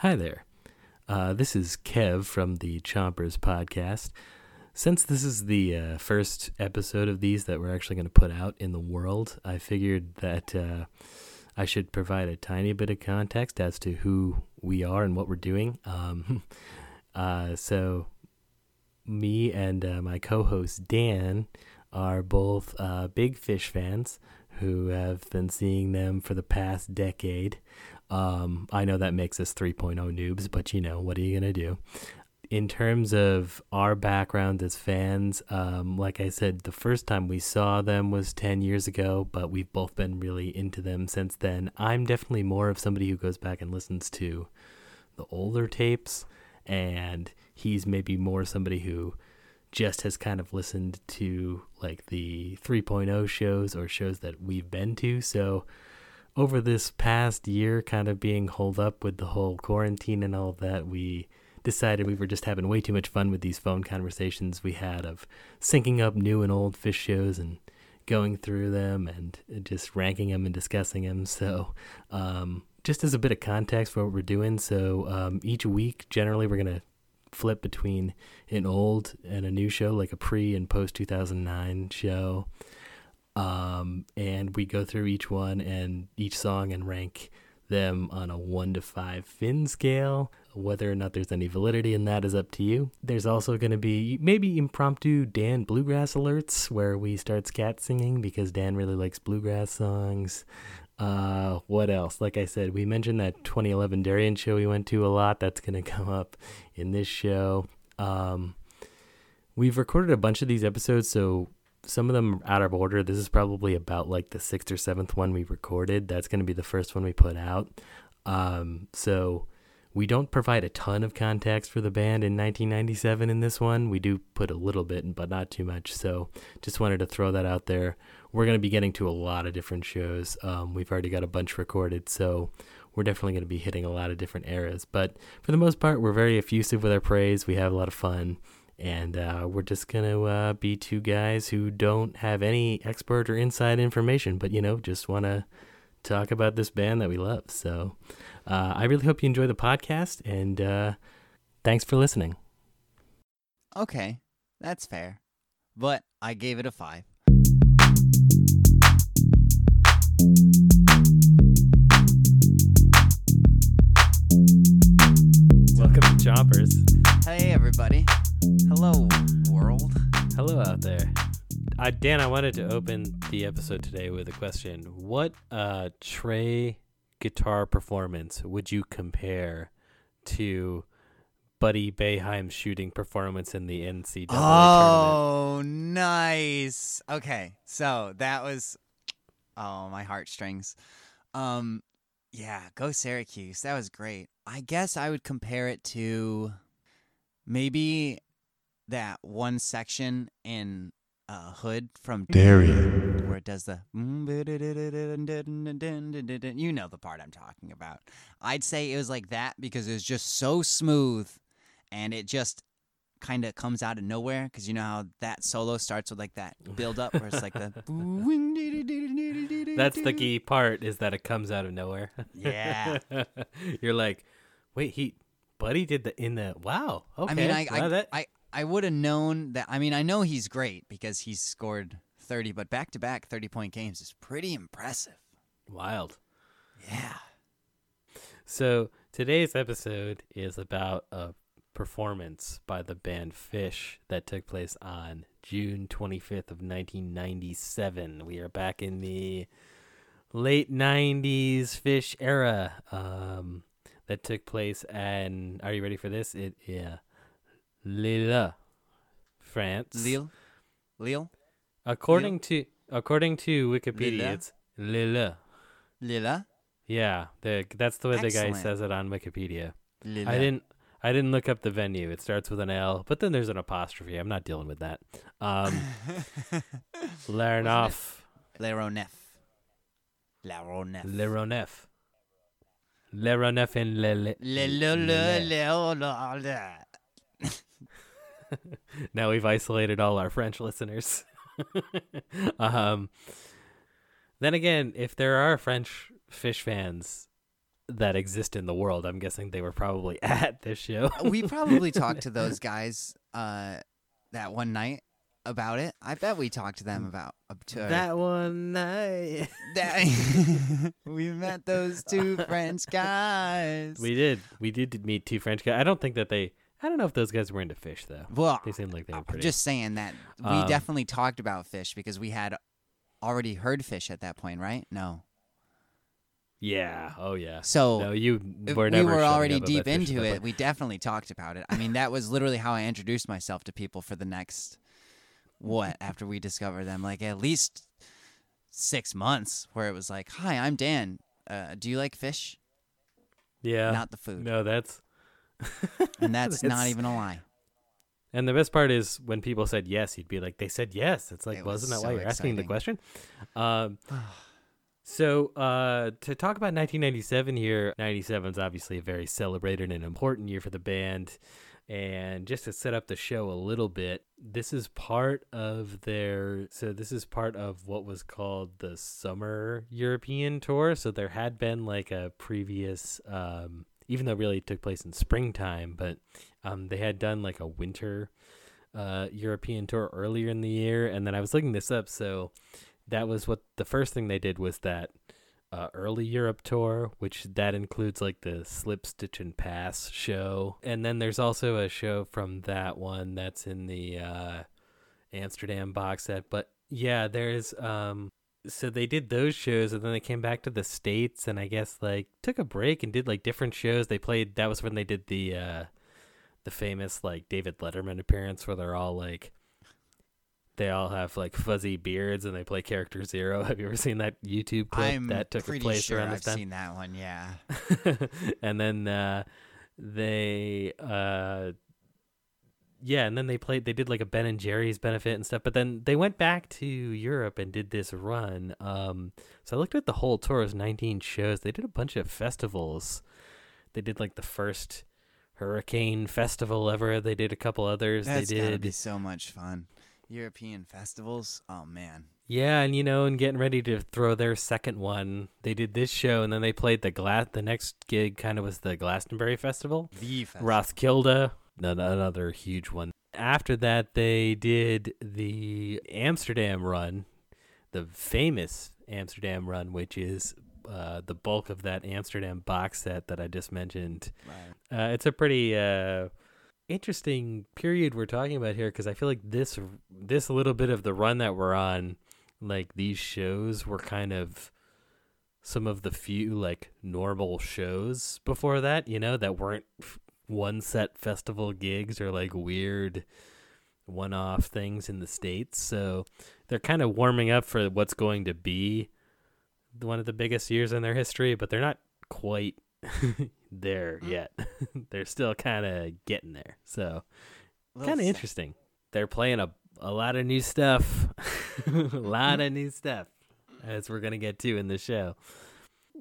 Hi there. Uh, this is Kev from the Chompers podcast. Since this is the uh, first episode of these that we're actually going to put out in the world, I figured that uh, I should provide a tiny bit of context as to who we are and what we're doing. Um, uh, so, me and uh, my co host Dan are both uh, big Phish fans who have been seeing them for the past decade. Um, I know that makes us 3.0 noobs, but you know, what are you going to do? In terms of our background as fans, um, like I said, the first time we saw them was 10 years ago, but we've both been really into them since then. I'm definitely more of somebody who goes back and listens to the older tapes, and he's maybe more somebody who just has kind of listened to like the 3.0 shows or shows that we've been to. So, over this past year, kind of being holed up with the whole quarantine and all that, we decided we were just having way too much fun with these phone conversations we had of syncing up new and old Phish shows and going through them and just ranking them and discussing them. So, um, just as a bit of context for what we're doing, so um, each week, generally, we're going to flip between an old and a new show, like a pre and post 2009 show. Um, and we go through each one and each song and rank them on a one to five fin scale. Whether or not there's any validity in that is up to you. There's also going to be maybe impromptu Dan bluegrass alerts where we start scat singing because Dan really likes bluegrass songs. Uh, what else? Like I said, we mentioned that 2011 Darien show we went to a lot. That's going to come up in this show. Um, we've recorded a bunch of these episodes, so some of them are out of order. This is probably about like the sixth or seventh one we recorded. That's going to be the first one we put out. Um, so we don't provide a ton of context for the band in 1997 in this one. We do put a little bit, but not too much. So just wanted to throw that out there. We're going to be getting to a lot of different shows. Um, we've already got a bunch recorded, so we're definitely going to be hitting a lot of different eras. But for the most part, we're very effusive with our praise. We have a lot of fun and uh, we're just gonna uh, be two guys who don't have any expert or inside information, but you know, just want to talk about this band that we love. So uh, I really hope you enjoy the podcast, and uh, thanks for listening. Okay, that's fair, but I gave it a five. Welcome to Chompers. Hey, everybody. Hello, world. Hello out there. Uh, Dan, I wanted to open the episode today with a question. What uh, Trey guitar performance would you compare to Buddy Boeheim's shooting performance in the NCAA tournament? Oh, nice. Okay, so that was oh my heartstrings. Um, yeah, go Syracuse. That was great. I guess I would compare it to maybe that one section in uh, Hood from Darien. where it does the you know the part I'm talking about. I'd say it was like that because it was just so smooth and it just kind of comes out of nowhere because you know how that solo starts with like that build up where it's like the That's the key part is that it comes out of nowhere. Yeah. You're like, wait, he Buddy did the in the wow. Okay. I mean, I I, that- I, I would have known that. I mean, I know he's great because he's scored 30, but back to back 30 point games is pretty impressive. wild. Yeah. So today's episode is about a performance by the band Phish that took place on June 25th of 1997. We are back in the late 90s Phish era. Um, that took place and are you ready for this? It yeah. Lille, France. Lille? Lille? According to according to Wikipedia, Lille? it's Lille. Lille? Yeah, the, that's the way the guy says it on Wikipedia. Lille. I didn't I didn't look up the venue. It starts with an L, but then there's an apostrophe. I'm not dealing with that. Um, Lernoff, Le Ronef. La Ronef. Le Ronef, Le Ronef and Le. Le, Le le le le le le. now we've isolated all our French listeners. um, then again, if there are French Phish fans that exist in the world. I'm guessing they were probably at this show. we probably talked to those guys uh, that one night about it. I bet we talked to them about up to that one night. that we met those two French guys. We did. We did meet two French guys. I don't think that they. I don't know if those guys were into Phish though. well, They seemed like they were I'm pretty. just saying that we Um, definitely talked about Phish because we had already heard Phish at that point, right? No. yeah. Oh yeah. So no, you were we were already deep into it. We definitely talked about it. I mean, that was literally how I introduced myself to people for the next what after we discovered them, like at least six months, where it was like, "Hi, I'm Dan. Uh, do you like Phish? Yeah. Not the food." no, that's. and that's, not even a lie. And the best part is when people said yes, you'd be like, "They said yes." It's like, It was wasn't that so why you're asking the question? Um, so uh, to talk about 1997 here, 97 is obviously a very celebrated and important year for the band. And just to set up the show a little bit, this is part of their. So this is part of what was called the Summer European Tour. So there had been like a previous, um, even though it really took place in springtime, but um, they had done like a winter uh, European tour earlier in the year. And then I was looking this up. So that was what the first thing they did was that uh, early Europe tour, which that includes like the Slip Stitch and Pass show, and then there's also a show from that one that's in the uh, Amsterdam box set. But yeah, there's um, so they did those shows, and then they came back to the states, and I guess like took a break and did like different shows. They played that was when they did the uh, the famous like David Letterman appearance where they're all like they all have like fuzzy beards and they play character zero. Have you ever seen that YouTube clip I'm that took pretty place sure around I've time? seen that one. Yeah. and then uh, they uh, yeah, and then they played. They did like a Ben and Jerry's benefit and stuff. But then they went back to Europe and did this run. Um, so I looked at the whole tour. It was 19 shows. They did a bunch of festivals. They did like the first Hurricane Festival ever. They did a couple others. That's they gotta did be so much fun. European festivals. Oh man. Yeah, and you know, and getting ready to throw their second one, they did this show, and then they played the glass. The next gig kind of was the Glastonbury Festival, The festival. Roskilde, another huge one. After that, they did the Amsterdam run, the famous Amsterdam run, which is uh, the bulk of that Amsterdam box set that I just mentioned. Right. Uh, it's a pretty uh, interesting period we're talking about here because I feel like this this little bit of the run that we're on, like these shows were kind of some of the few like normal shows before that, you know, that weren't f- one set festival gigs or like weird one off things in the states. So they're kind of warming up for what's going to be one of the biggest years in their history, but they're not quite there Mm. yet. they're still kind of getting there. So kind of interesting. They're playing a a lot of new stuff, a lot of new stuff, as we're gonna get to in the show.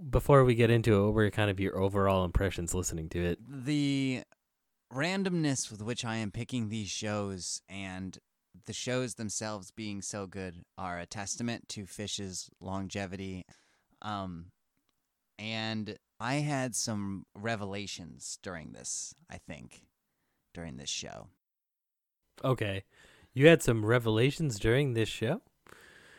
Before we get into it, what were kind of your overall impressions listening to it? The randomness with which I am picking these shows and the shows themselves being so good are a testament to Phish's longevity. Um, and I had some revelations during this, I think, during this show. Okay, you had some revelations during this show.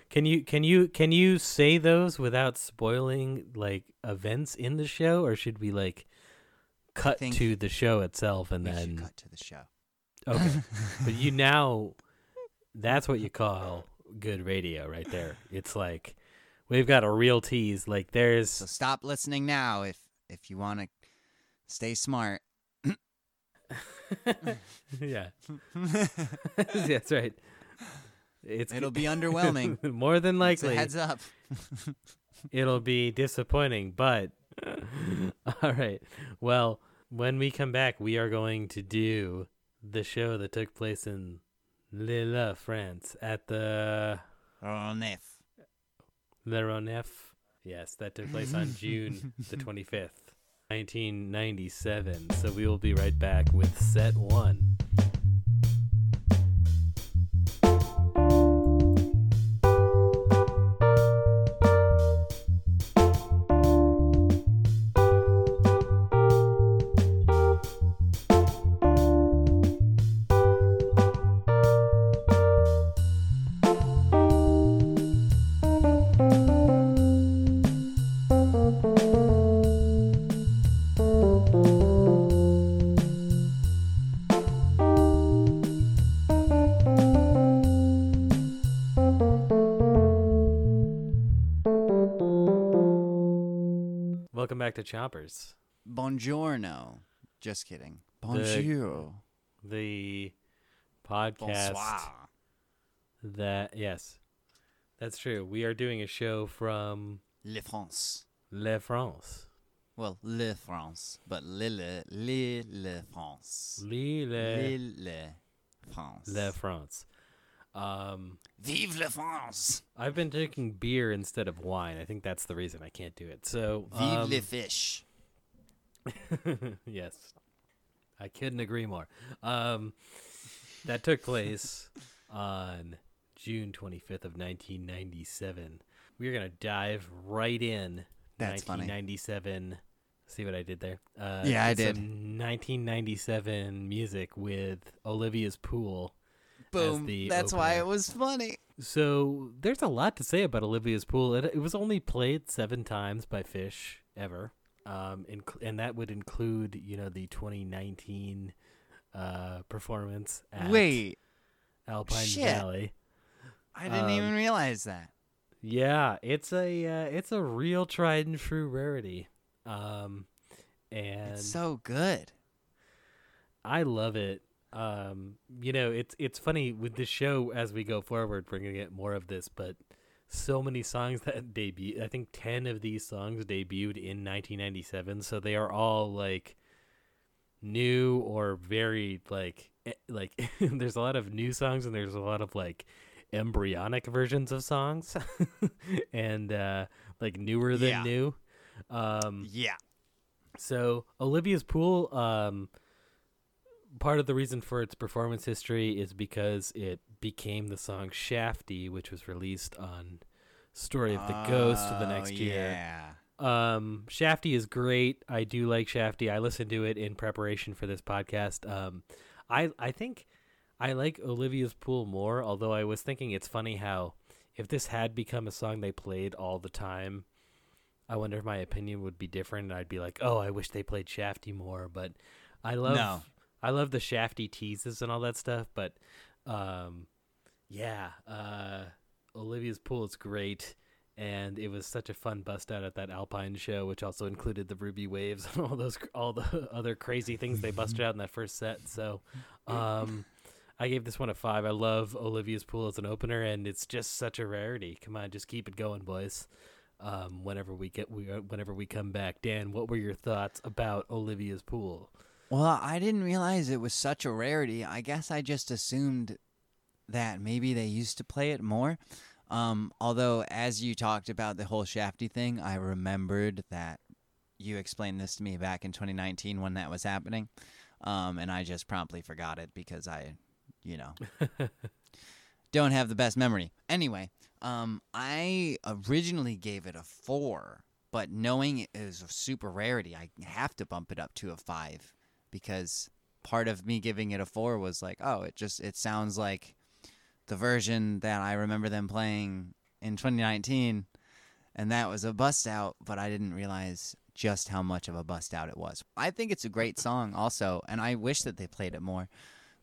Can you can you can you say those without spoiling like events in the show, or should we like cut to the show itself and then should cut to the show. okay? but you now that's what you call good radio right there. It's like we've got a real tease. Like there's so stop listening now if if you want to stay smart. yeah, that's right. It's It'll be underwhelming. More than likely, heads up. it'll be disappointing. But all right. Well, when we come back, we are going to do the show that took place in Lille, France, at the Oh, Nef. Le Ronef. Yes, that took place on June the 25th, 1997. So we will be right back with set one. Back to Chompers. Buongiorno. Just kidding. Bonjour. The podcast Bonsoir. that yes, that's true. We are doing a show from Le France. Le France. Well, Le France, but Le Le Le Le France. Le Le Le Le France. Le France. Um, Vive la France. I've been drinking beer instead of wine. I think that's the reason I can't do it. So, Vive um, le Phish. yes, I couldn't agree more. Um, that took place on June 25th of 1997. We're gonna dive right in. That's funny. 1997. See what I did there? Uh, Yeah, I did. 1997 music with Olivia's Pool. Boom. That's why it was funny. So there's a lot to say about Olivia's Pool. It, it was only played seven times by Phish ever, um, inc- and that would include you know the 2019 uh, performance at Wait, Alpine shit. Valley. I didn't Um, even realize that. Yeah, it's a uh, it's a real tried and true rarity, um, and It's so good. I love it. Um, you know, it's it's funny with this show as we go forward, we're gonna get more of this, but so many songs that debut. I think ten of these songs debuted in 1997, so they are all like new or very like eh, like. there's a lot of new songs and there's a lot of like embryonic versions of songs, and uh, like newer than Yeah. new. Um, Yeah. so Olivia's Pool, um, part of the reason for its performance history is because it became the song Shafty, which was released on Story of the Ghost the Oh, next year. Yeah. Um, Shafty is great. I do like Shafty. I listened to it in preparation for this podcast. Um, I I think I like Olivia's Pool more, although I was thinking it's funny how if this had become a song they played all the time, I wonder if my opinion would be different. I'd be like, "Oh, I wish they played Shafty more." But I love No. I love the Shafty teases and all that stuff, but um yeah, uh Olivia's Pool is great and it was such a fun bust out at that Alpine show, which also included the Ruby Waves and all those all the other crazy things they busted out in that first set. So, um, I gave this one a five. I love Olivia's Pool as an opener, and it's just such a rarity. Come on, just keep it going, boys. Um, whenever we get we uh, whenever we come back, Dan, what were your thoughts about Olivia's Pool? Well, I didn't realize it was such a rarity. I guess I just assumed that maybe they used to play it more. Um, although, as you talked about the whole Shafty thing, I remembered that you explained this to me back in 2019 when that was happening. Um, and I just promptly forgot it because I, you know, don't have the best memory. Anyway, um, I originally gave it a four, but knowing it is a super rarity, I have to bump it up to a five because part of me giving it a four was like, oh, it just it sounds like the version that I remember them playing in 2019, and that was a bust out, but I didn't realize just how much of a bust out it was. I think it's a great song, also, and I wish that they played it more.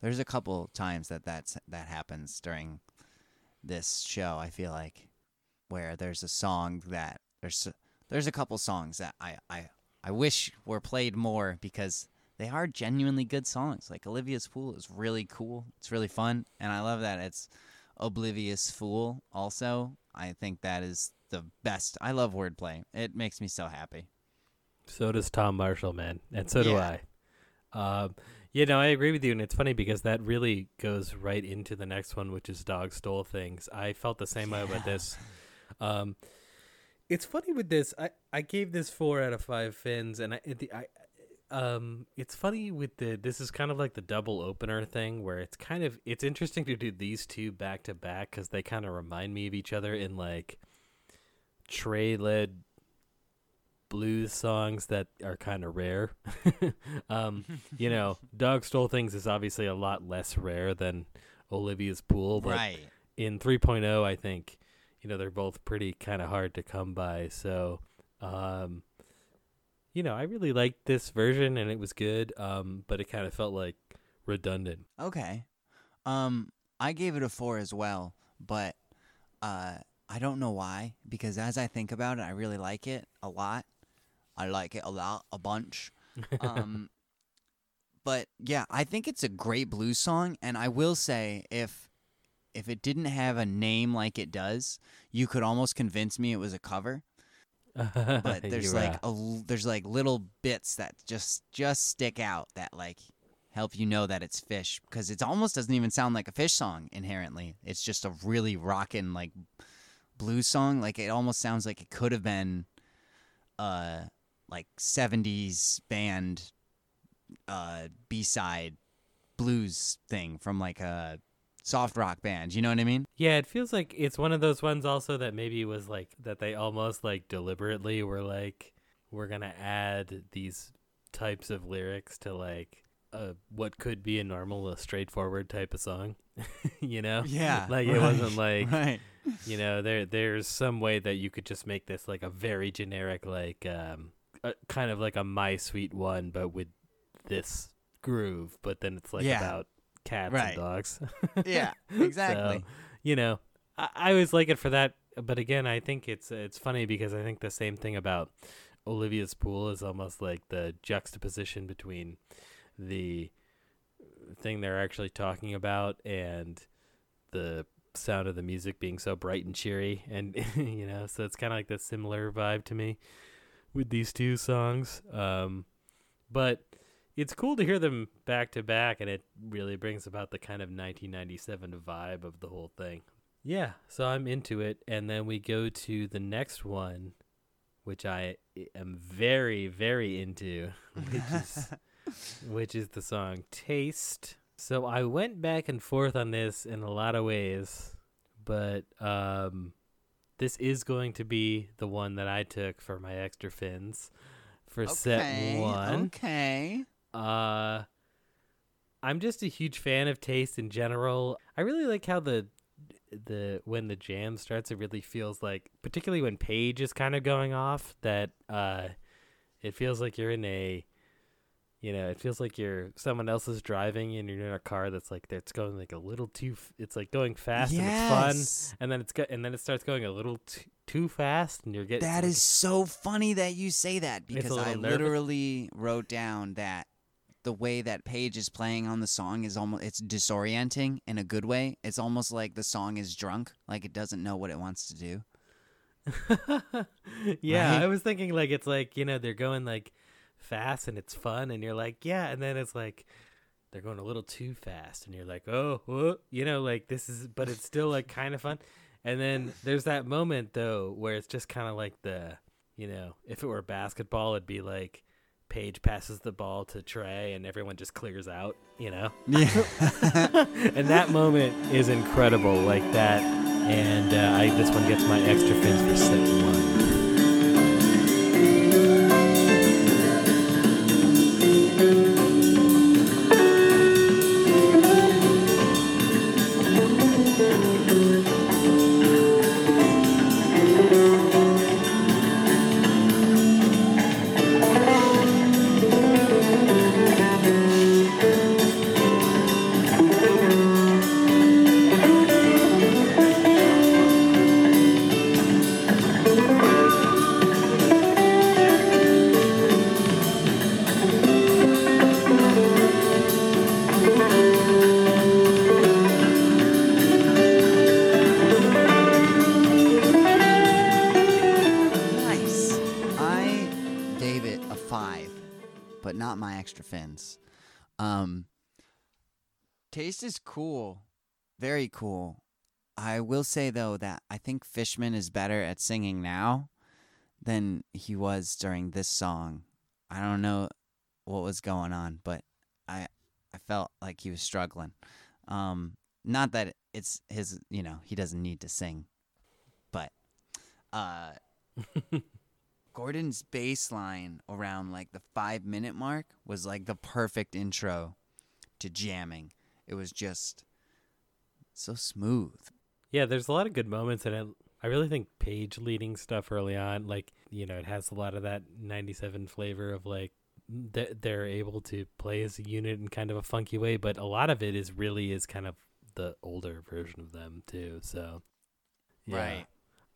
There's a couple times that that's that happens during this show. I feel like where there's a song that there's there's a couple songs that I I I wish were played more because they are genuinely good songs. Like Olivia's Pool is really cool. It's really fun, and I love that it's Oblivious Fool. Also, I think that is the best. I love wordplay. It makes me so happy. So does Tom Marshall, man, and so do Yeah. I. Um, you know, I agree with you, and it's funny because that really goes right into the next one, which is Dog Stole Things. I felt the same way about this. Um, it's funny with this. I, I gave this four out of five fins, and I, the, I um, it's funny with the. This is kind of like the double opener thing, where it's kind of it's interesting to do these two back to back because they kind of remind me of each other in like Trey led blues songs that are kind of rare. um, you know, Dog Stole Things is obviously a lot less rare than Olivia's Pool, but right. in 3.0, I think, you know, they're both pretty kind of hard to come by. So, um, you know, I really liked this version and it was good, um, but it kind of felt like redundant. Okay. Um, I gave it a four as well, but uh, I don't know why because as I think about it, I really like it a lot. I like it a lot, a bunch. Um, but yeah, I think it's a great blues song, and I will say if if it didn't have a name like it does, you could almost convince me it was a cover. But there's like uh, a there's like little bits that just just stick out that like help you know that it's Phish because it almost doesn't even sound like a Phish song inherently. It's just a really rocking like blues song. Like it almost sounds like it could have been uh like 70s band uh B-side blues thing from like a soft rock band. You know what I mean? Yeah, it feels like it's one of those ones also that maybe was like that they almost like deliberately were like we're gonna add these types of lyrics to like uh what could be a normal, a straightforward type of song. you know? Yeah. Like it wasn't like right. you know, there there's some way that you could just make this like a very generic like um a, kind of like a my sweet one but with this groove, but then it's like Yeah. about cats Right. and dogs. Yeah, exactly. So, you know, I, I always like it for that. But again, I think it's it's funny because I think the same thing about Olivia's pool is almost like the juxtaposition between the thing they're actually talking about and the sound of the music being so bright and cheery and you know so it's kind of like the similar vibe to me with these two songs um but it's cool to hear them back to back and it really brings about the kind of 1997 vibe of the whole thing. Yeah so i'm into it and then we go to the next one which i am very very into which is which is the song taste. So i went back and forth on this in a lot of ways but um this is going to be the one that i took for my extra fins for set one. Okay. Uh, I'm just a huge fan of taste in general. I really like how the the when the jam starts, it really feels like, particularly when Page is kind of going off, that uh, it feels like you're in a, you know, it feels like you're someone else is driving and you're in a car that's like that's going like a little too. f- It's like going fast and it's fun, and then it's go- and then it starts going a little t- too fast, and you're getting That is so funny that you say that because I little nervous. literally wrote down that the way that Page is playing on the song is almost it's disorienting in a good way. It's almost like the song is drunk, like it doesn't know what it wants to do. yeah, Right? I was thinking like it's like you know they're going like fast and it's fun, and you're like yeah, and then it's like they're going a little too fast, and you're like oh, whoa, you know like this is, but it's still like kind of fun, and then there's that moment though where it's just kind of like the you know if it were basketball, it'd be like Page passes the ball to Trey, and everyone just clears out, you know. Yeah. and that moment is incredible, like that. And uh, I this one gets my extra fins for set one. I will say though that I think Fishman is better at singing now than he was during this song. I don't know what was going on, but I I felt like he was struggling. Um, not that it's his, you know, he doesn't need to sing, but uh Gordon's bass line around like the five minute mark was like the perfect intro to jamming. It was just so smooth. Yeah, there's a lot of good moments in it. I really think Page leading stuff early on, like you know, it has a lot of that '97 flavor of like th- they're able to play as a unit in kind of a funky way, but a lot of it is really is kind of the older version of them too. So, yeah. Right.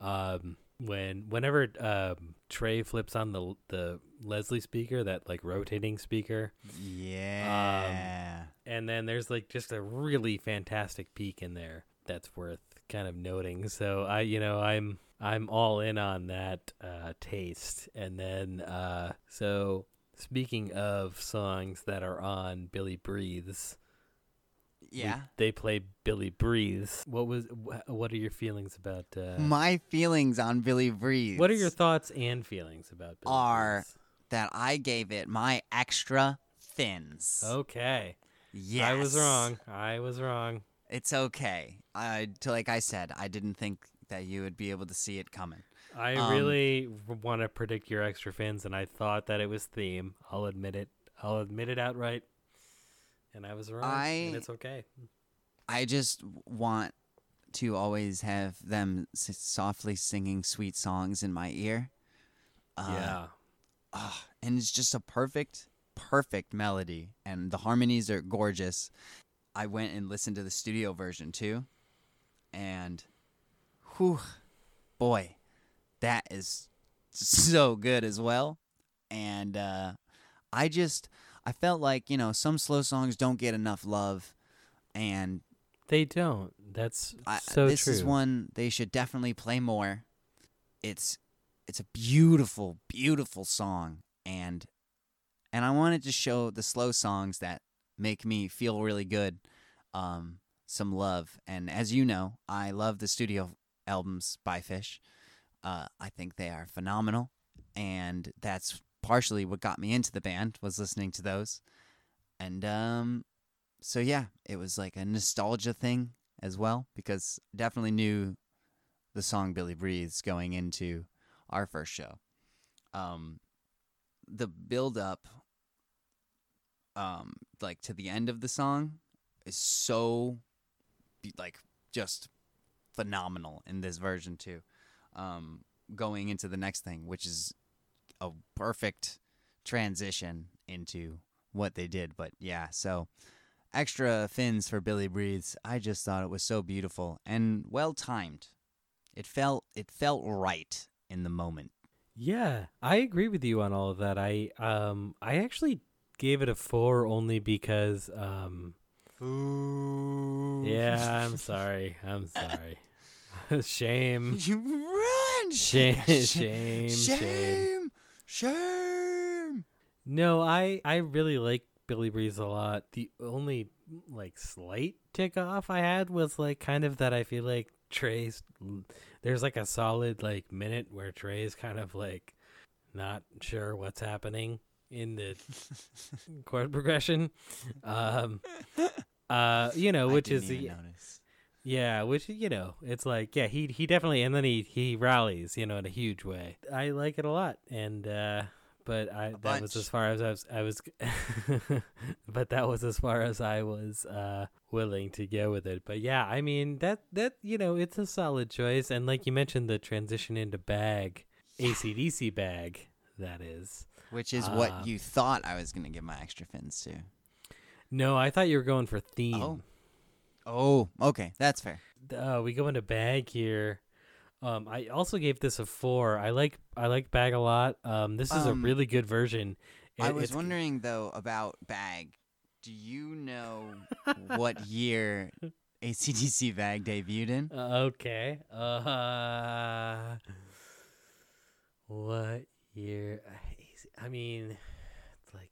Um, when whenever um, Trey flips on the the Leslie speaker, that like rotating speaker, Yeah. and then there's like just a really fantastic peak in there that's worth kind of noting. So I, you know, I'm I'm all in on that uh, taste. And then uh, so speaking of songs that are on Billy Breathes, we- yeah. they play Billy Breathes. What was wh- what are your feelings about? Uh, My feelings on Billy Breathes. what are your thoughts and feelings about Billy Are- Breathes? that I gave it my extra fins. Okay, yes. I was wrong. I was wrong. It's okay. I to like I said, I didn't think that you would be able to see it coming. I Um, really want to predict your extra fins, and I thought that it was theme. I'll admit it. I'll admit it outright. And I was wrong, and I- it's okay. I just want to always have them s- softly singing sweet songs in my ear. Uh, yeah, ah, and it's just a perfect, perfect melody, and the harmonies are gorgeous. I went and listened to the studio version too, and, whew, boy, that is so good as well. And uh, I just, I felt like you know some slow songs don't get enough love, and they don't. That's I, so this true. is one they should definitely play more. It's it's a beautiful, beautiful song, and and I wanted to show the slow songs that make me feel really good, um, some love. And as you know, I love the studio albums by Phish. Uh, I think they are phenomenal, and that's partially what got me into the band was listening to those. And um, so yeah, it was like a nostalgia thing as well because definitely knew the song Billy Breathes going into our first show. Um, the build up, um, like to the end of the song, is so, like, just phenomenal in this version too. Um, going into the next thing, which is a perfect transition into what they did. But yeah, so extra fins for Billy Breathes. I just thought it was so beautiful and well timed. It felt it felt right in the moment. Yeah, I agree with you on all of that. I um I actually gave it a four only because um Ooh. yeah I'm sorry I'm sorry shame You run. Shame, shame, shame. shame, shame. No, I I really like Billy Breathes a lot. The only like slight tick off I had was like kind of that I feel like Trey's there's like a solid like minute where Trey's kind of like not sure what's happening in the chord progression. Um uh you know, which is the yeah, which you know, it's like yeah, he he definitely and then he he rallies, you know, in a huge way. I like it a lot, and uh but I that was as far as I was I was, but that was as far as I was uh willing to go with it. But yeah, I mean that that you know it's a solid choice, and like you mentioned, the transition into bag, ACDC bag, that is. Which is Uh, what you thought I was gonna give my extra fins to. No, I thought you were going for theme. Oh. Oh, okay, that's fair. uh, we go into bag here. Um, I also gave this a four. I like I like bag a lot. Um, this is a Um, really good version. I was wondering though about Bag. Do you know what year ACDC Bag debuted in? Uh, okay. Uh, what year? I mean, it's like.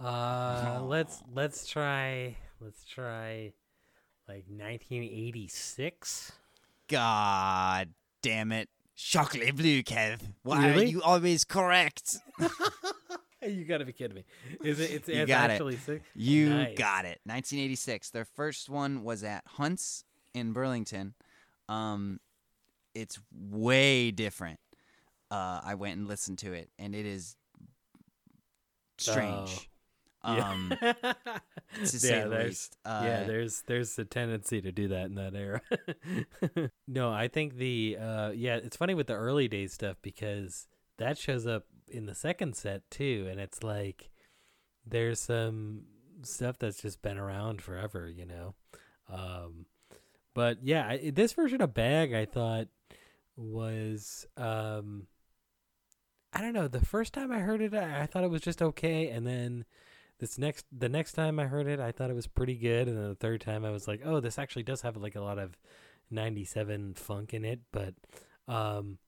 Uh, let's let's try let's try like 1986. God damn it. Chocolate blue, Kev. Why Really? are you always correct? you gotta be kidding me! Is it? It's, You it's got it. actually six. You Nice. got it. 1986. Their first one was at Hunt's in Burlington. Um, it's way different. Uh, I went and listened to it, and it is strange. Yeah. Um, to say yeah, the there's least. Uh, yeah, there's there's a tendency to do that in that era. no, I think the uh yeah, it's funny with the early days stuff because that shows up in the second set too, and it's like there's some stuff that's just been around forever, you know. Um, but yeah, I, this version of Bag, I thought was um I don't know. The first time I heard it, I, I thought it was just okay, and then this next the next time I heard it, I thought it was pretty good, and then the third time I was like, oh, this actually does have like a lot of '97 funk in it, but um,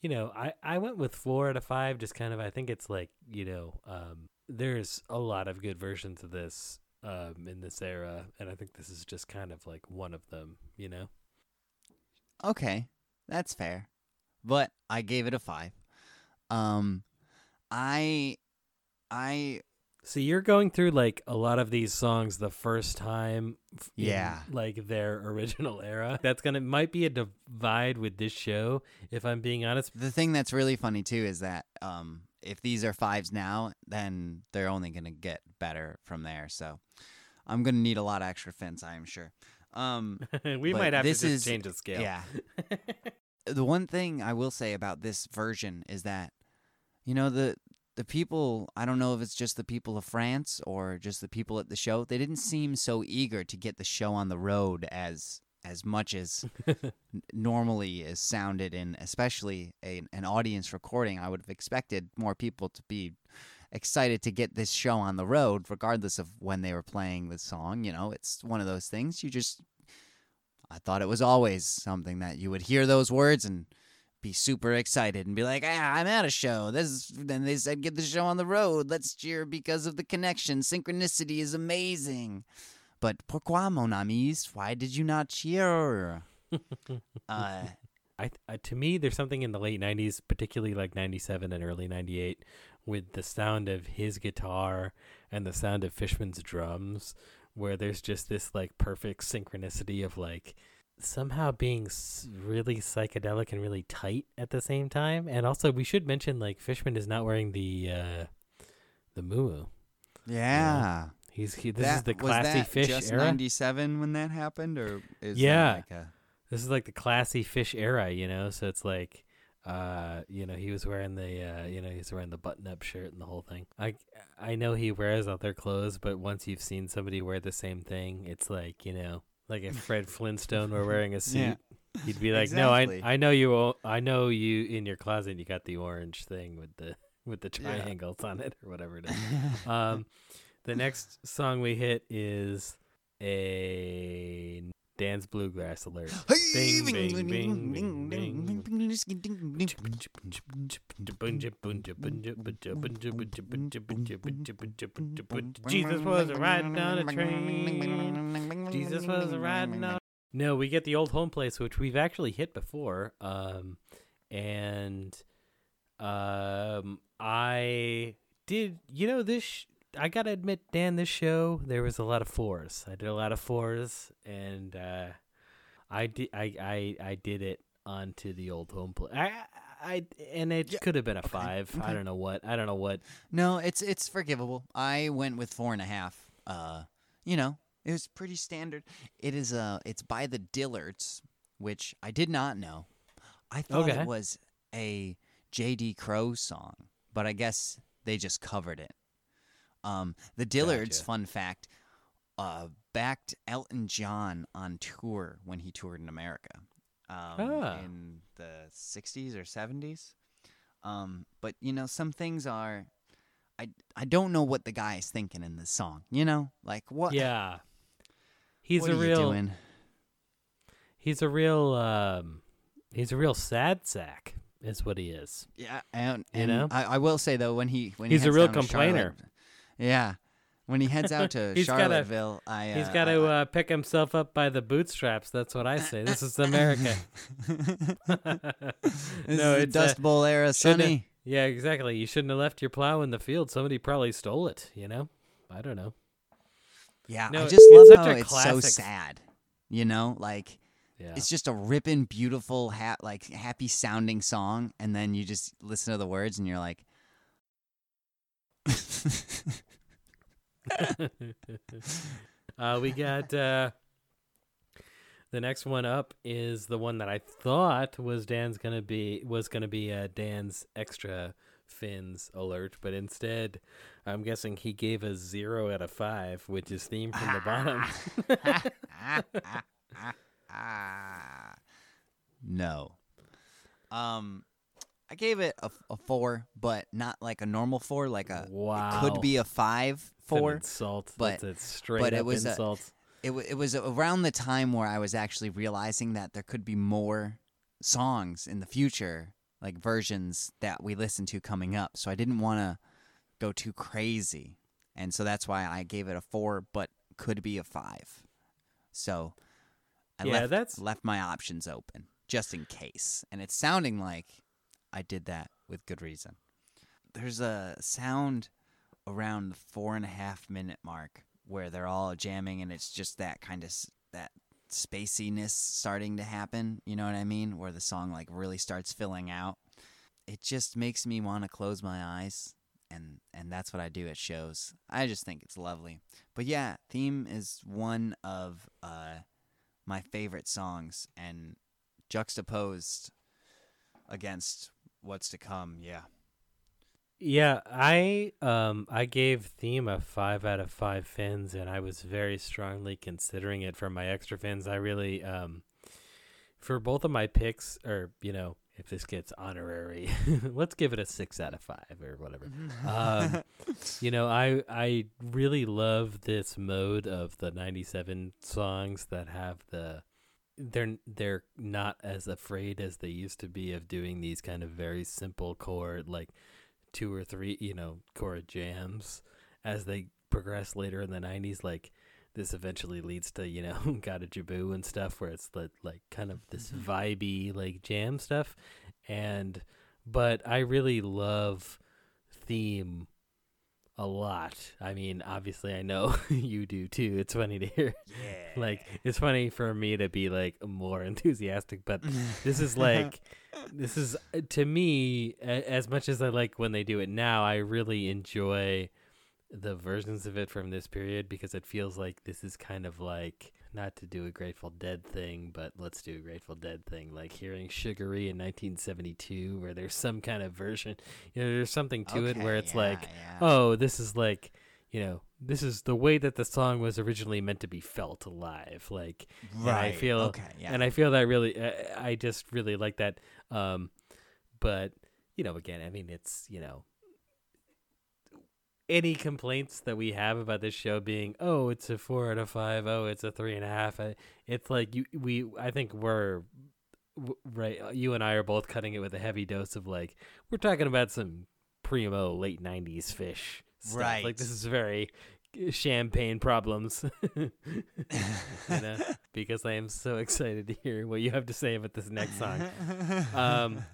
you know, I I went with four out of five, just kind of. I think it's like you know, um, there's a lot of good versions of this um in this era, and I think this is just kind of like one of them, you know. Okay, that's fair. But I gave it a five. Um, I, I, So you're going through like a lot of these songs the first time, in, Yeah. like their original era. That's gonna might be a divide with this show, if I'm being honest. the thing that's really funny too is that um, if these are fives now, then they're only gonna get better from there. So, I'm gonna need a lot of extra fins, I am sure. Um, we might have to this just is- change the scale. yeah. the one thing I will say about this version is that, you know, the the people I don't know if it's just the people of France or just the people at the show, they didn't seem so eager to get the show on the road as as much as normally is sounded in especially a, an audience recording. I would have expected more people to be excited to get this show on the road regardless of when they were playing the song, you know. It's one of those things you just I thought it was always something that you would hear those words and be super excited and be like, ah, I'm at a show. This is, then they said, get the show on the road. Let's cheer because of the connection. Synchronicity is amazing. But pourquoi, mon amis? Why did you not cheer? uh, I, I to me there's something in the late 90s particularly like 97 and early 98 with the sound of his guitar and the sound of fishman's drums where there's just this like perfect synchronicity of like somehow being really psychedelic and really tight at the same time and also we should mention like fishman is not wearing the uh the moo yeah. he's he, this that, is the was classy that Phish just era 97 when that happened? Or is Yeah. like a. this is like the classy Phish era, you know. So it's like, uh, you know, he was wearing the, uh, you know, he's wearing the button-up shirt and the whole thing. I, I know he wears other clothes, but once you've seen somebody wear the same thing, it's like, you know, like if Fred Flintstone were wearing a suit, Yeah. he'd be like, Exactly. no, I, I know you, I know you in your closet, you got the orange thing with the, with the Yeah. triangles on it or whatever it is. um, the next song we hit is a Dan's Bluegrass Alert. Bing, bing, bing, bing, bing. Jesus was riding on a train. Jesus was riding on. No, we get the old home place, which we've actually hit before. Um, and um, I did, you know, this. I gotta admit, Dan, this show there was a lot of fours. I did a lot of fours, and uh, I did, I, I, I did it onto the old home place. I, I, and it Yeah, could have been a okay, five. I don't know what. I don't know what. No, it's it's forgivable. I went with four and a half. Uh, you know, it was pretty standard. It is uh it's by the Dillards, which I did not know. I thought Okay. it was a J.D. Crowe song, but I guess they just covered it. Um, the Dillards, Gotcha. fun fact, uh, backed Elton John on tour when he toured in America, um, Ah. in the '60s or '70s. Um, but you know, some things are. I, I don't know what the guy is thinking in this song. You know, like what? Yeah, he's what a are you real. doing? He's a real. Um, he's a real sad sack. Is what he is. Yeah, and, You know? I, I will say though, when he when he He's a real complainer. Yeah, when he heads out to He's gotta- Charlottesville, I He's uh, got to uh, pick himself up by the bootstraps. That's what I say. This is America. this no, is the it's uh, Dust Bowl era, shouldn't Sonny. yeah, exactly. You shouldn't have left your plow in the field. Somebody probably stole it. You know, I don't know. Yeah, No, I just it's love such how a it's so classic. sad. You know, like Yeah, it's just a ripping, beautiful, ha- like happy sounding song, and then you just listen to the words, and you're like, uh, we got uh, the next one up is the one that I thought was Dan's gonna be was gonna be uh, Dan's extra fins alert, but instead, I'm guessing he gave a zero out of five, which is theme from the bottom. no. Um, I gave it a, a four, but not like a normal four. Like a wow. it could be a five four. insult. but- That's a straight but up it was a- insult. It wa it was around the time where I was actually realizing that there could be more songs in the future, like versions that we listen to coming up. So I didn't want to go too crazy, and so that's why I gave it a four, but could be a five. So I Yeah, left, that's- left my options open just in case, and it's sounding like I did that with good reason. There's a sound around the four and a half minute mark where they're all jamming and it's just that kind of that spaciness starting to happen you know what i mean? Where the song like really starts filling out. It just makes me want to close my eyes and and that's what i do at shows. I just think it's lovely. But yeah theme is one of uh my favorite songs and juxtaposed against what's to come yeah Yeah, I um I gave theme a five out of five fins, and I was very strongly considering it for my extra fins. I really um for both of my picks, or you know, if this gets honorary, let's give it a six out of five or whatever. Um, you know, I I really love this mode of the '97 songs that have the they're they're not as afraid as they used to be of doing these kind of very simple chord like two or three you know chord jams as they progress later in the 90s like this eventually leads to you know Gotta Jibboo and stuff where it's like, like kind of this Mhm. vibey like jam stuff and but i really love theme a lot. I mean obviously i know you do too. It's funny to hear. Yeah. Like it's funny for me to be like more enthusiastic but this is like this is uh, to me a- as much as i like when they do it now i really enjoy the versions of it from this period because it feels like this is kind of like not to do a grateful dead thing but let's do a grateful dead thing like hearing Sugaree in 1972 where there's some kind of version you know there's something to it where it's yeah, like yeah. oh, this is like, you know, this is the way that the song was originally meant to be felt alive. Like, and I feel- okay yeah and I feel that really, uh, I just really like that. Um, but you know, again, I mean, it's you know, any complaints that we have about this show being, oh, it's a four out of five, oh, it's a three and a half. It's like you, we, I think we're right. uh, You and I are both cutting it with a heavy dose of like, we're talking about some primo late '90s Phish stuff. Right. Like this is very uh, champagne problems. you know, because I am so excited to hear what you have to say about this next song. Um,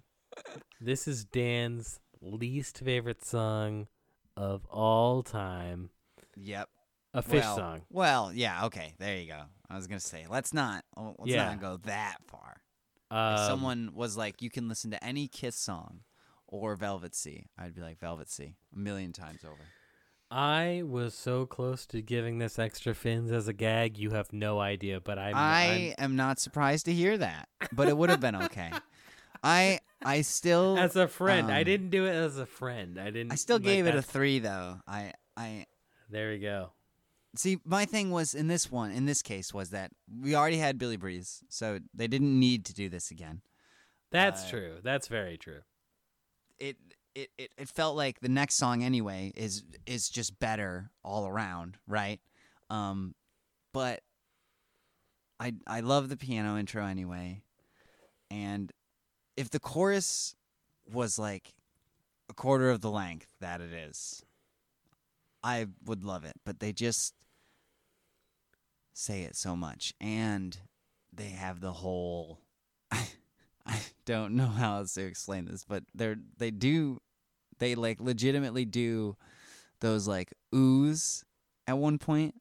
this is Dan's least favorite song of all time. yep. A Phish well, song. Well, yeah, okay. There you go. I was gonna say let's not let's Yeah. not go that far. Um, if someone was like, you can listen to any Kiss song or Velvet Sea, I'd be like Velvet Sea a million times over. I was so close to giving this extra fins as a gag. You have no idea, but I'm. I am not surprised to hear that, but it would have been okay. I I still as a friend, I um, didn't do it as a friend. I didn't. I still like, gave it a three though. I I There we go. see. My thing was in this one, in this case, was that we already had Billy Breathes, so they didn't need to do this again. That's Uh, true. That's very true. it it, it it felt like the next song anyway is is just better all around, right? Um but I I love the piano intro anyway. And if the chorus was like a quarter of the length that it is, I would love it, but they just say it so much. And they have the whole I don't know how else to explain this, but they're they do they like legitimately do those like oohs at one point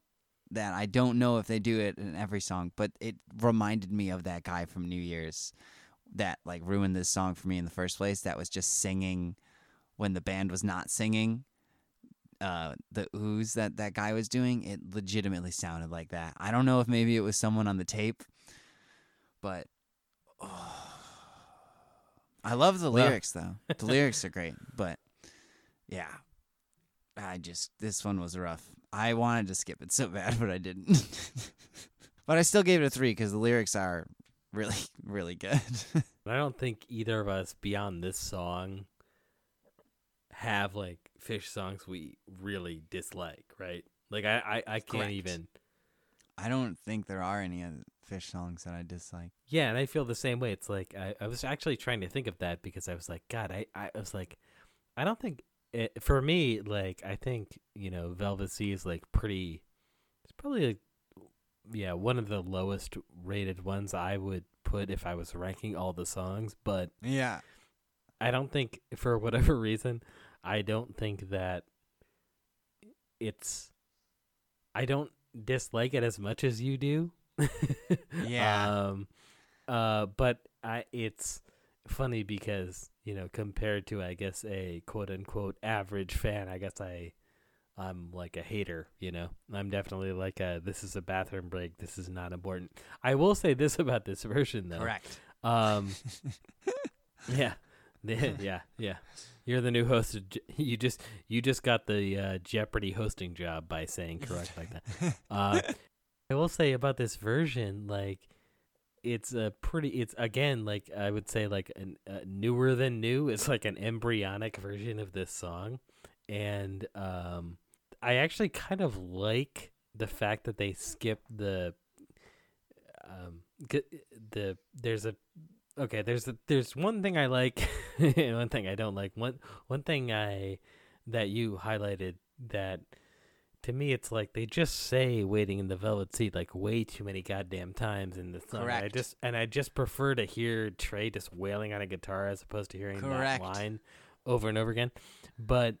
that I don't know if they do it in every song, but it reminded me of that guy from New Year's that like ruined this song for me in the first place that was just singing when the band was not singing uh the oohs that that guy was doing it legitimately sounded like that i don't know if maybe it was someone on the tape but I love the Well- lyrics though. The lyrics are great, but yeah, I just this one was rough. I wanted to skip it so bad, but I didn't. but I still gave it a three because the lyrics are really, really good. I don't think either of us beyond this song have like Phish songs we really dislike, right? Like I, I, I can't Correct. even I don't think there are any other Phish songs that I dislike. Yeah, and I feel the same way. It's like I, I was actually trying to think of that because I was like, God, I, I was like, I don't think it, for me, like, I think you know, Velvet Sea is like pretty. It's probably like, yeah, one of the lowest rated ones I would put if I was ranking all the songs. But Yeah. I don't think for whatever reason, I don't think that it's. I don't dislike it as much as you do. Yeah. Um, uh, but I it's funny because you know compared to I guess a quote unquote average fan, I guess I I'm like a hater. You know, I'm definitely like a this is a bathroom break. This is not important. I will say this about this version though. Correct. Um, yeah, yeah, yeah. You're the new host. You just you just got the uh, Jeopardy hosting job by saying correct like that. Uh, I will say about this version, like it's a pretty. It's again like I would say like an, uh, newer than new. It's like an embryonic version of this song, and um, I actually kind of like the fact that they skipped the um the there's a okay there's a, there's one thing I like and one thing I don't like one one thing I that you highlighted that to me it's like they just say waiting in the velvet seat like way too many goddamn times in the song and I just and I just prefer to hear Trey just wailing on a guitar as opposed to hearing Correct. that line over and over again but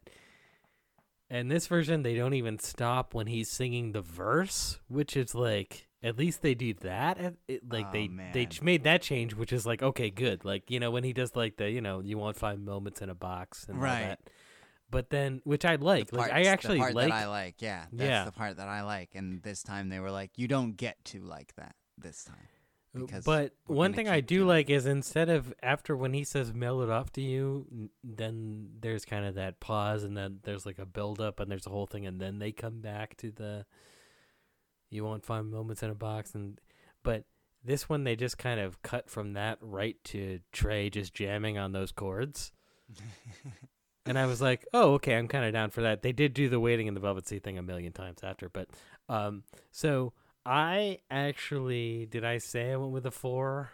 in this version they don't even stop when he's singing the verse which is like at least they do that it, like Oh, they they man. ch- made that change which is like okay good like you know when he does like the you know you won't find moments in a box and all Right. that but then which i like The like i actually the part like that I like. Yeah, that's Yeah. the part that I like. And this time they were like, "You don't get to like that this time." Because but one thing I do like is instead of after when he says mail it off to you, n- then there's kind of that pause and then there's like a build up and there's a whole thing and then they come back to the you won't find moments in a box and but this one they just kind of cut from that right to Trey just jamming on those chords. And I was like, "Oh, okay, I'm kind of down for that." They did do the waiting in the velvet seat thing a million times after, but um, so I actually did I say I went with a four,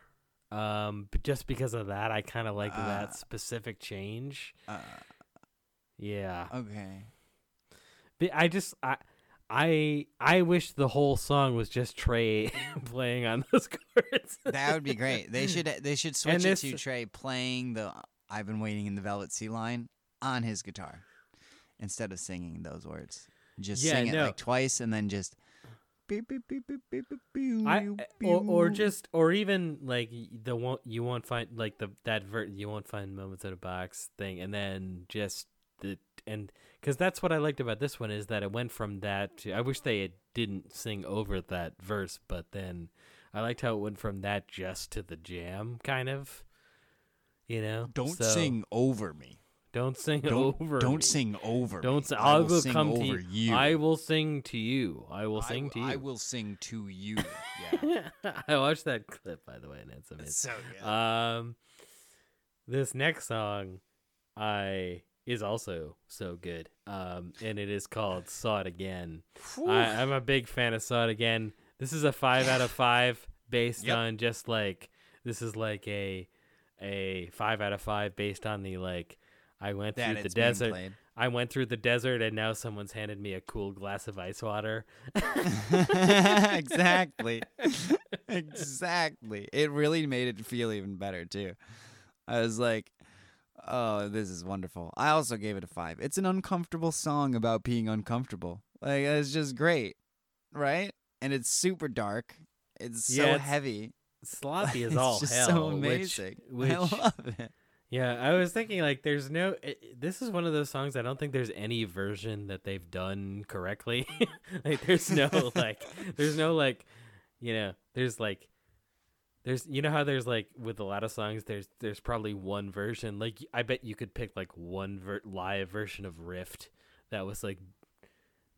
um, but just because of that, I kind of like Uh, that specific change. uh, Yeah, okay. but I just I. I I wish the whole song was just Trey playing on those chords. That would be great. They should they should switch And it this- to Trey playing the "I've been waiting in the Velvet Sea" line on his guitar instead of singing those words. Just Yeah, sing it no. like twice and then just. I eh, or, or just or even like the won't you won't find like the that vert you won't find moments in a box thing and then just the and because that's what I liked about this one is that it went from that to I wish they had, didn't sing over that verse but then I liked how it went from that just to the jam kind of you know don't So, sing over me. Don't sing Don't over don't me. sing over. don't sing I I will will sing come over to you. you. I will sing to you I will I sing to you I will sing to you. Yeah, I watched that clip by the way and it's amazing it's so good. Um, this next song, I is also so good. Um, and it is called "Saw It Again." I, I'm a big fan of "Saw It Again." This is a five out of five based Yep. on just like this is like a a five out of five based on the like I went that through the desert. I went through the desert and now someone's handed me a cool glass of ice water. exactly. exactly. It really made it feel even better too. I was like, "Oh, this is wonderful." I also gave it a 5. It's an uncomfortable song about being uncomfortable. Like it's just great, right? And it's super dark. It's so Yeah, it's heavy. Sloppy as it's all just hell. so which- amazing. Which, I love it. Yeah, I was thinking like there's no i- this is one of those songs I don't think there's any version that they've done correctly. like there's no like there's no like you know, there's like there's you know how there's like with a lot of songs there's there's probably one version like I bet you could pick like one ver- live version of Rift that was like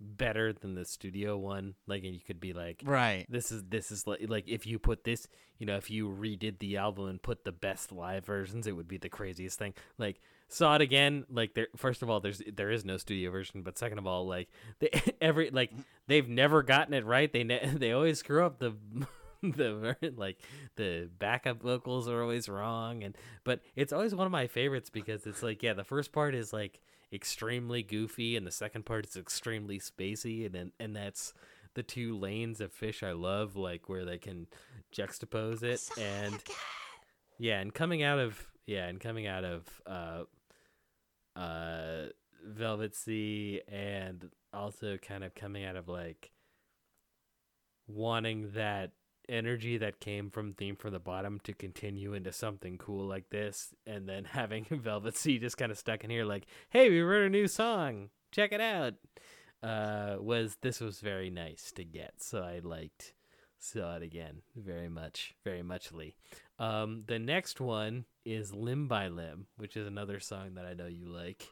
better than the studio one. Like, and you could be like, Right. this is this is like like if you put this, you know, if you redid the album and put the best live versions, it would be the craziest thing. Like saw it again. Like there, first of all, there's there is no studio version, but second of all, like they every like they've never gotten it right. They ne- they always screw up the. the like the backup vocals are always wrong and but it's always one of my favorites because it's like yeah the first part is like extremely goofy and the second part is extremely spacey and then and that's the two lanes of Phish I love like where they can juxtapose it and yeah and coming out of yeah and coming out of uh uh Velvet Sea and also kind of coming out of like wanting that energy that came from theme from the bottom to continue into something cool like this and then having velvet sea just kind of stuck in here like hey we wrote a new song. Check it out. Uh was this was very nice to get so i liked saw it again. Very much very muchly um the next one is limb by limb which is another song that i know you like.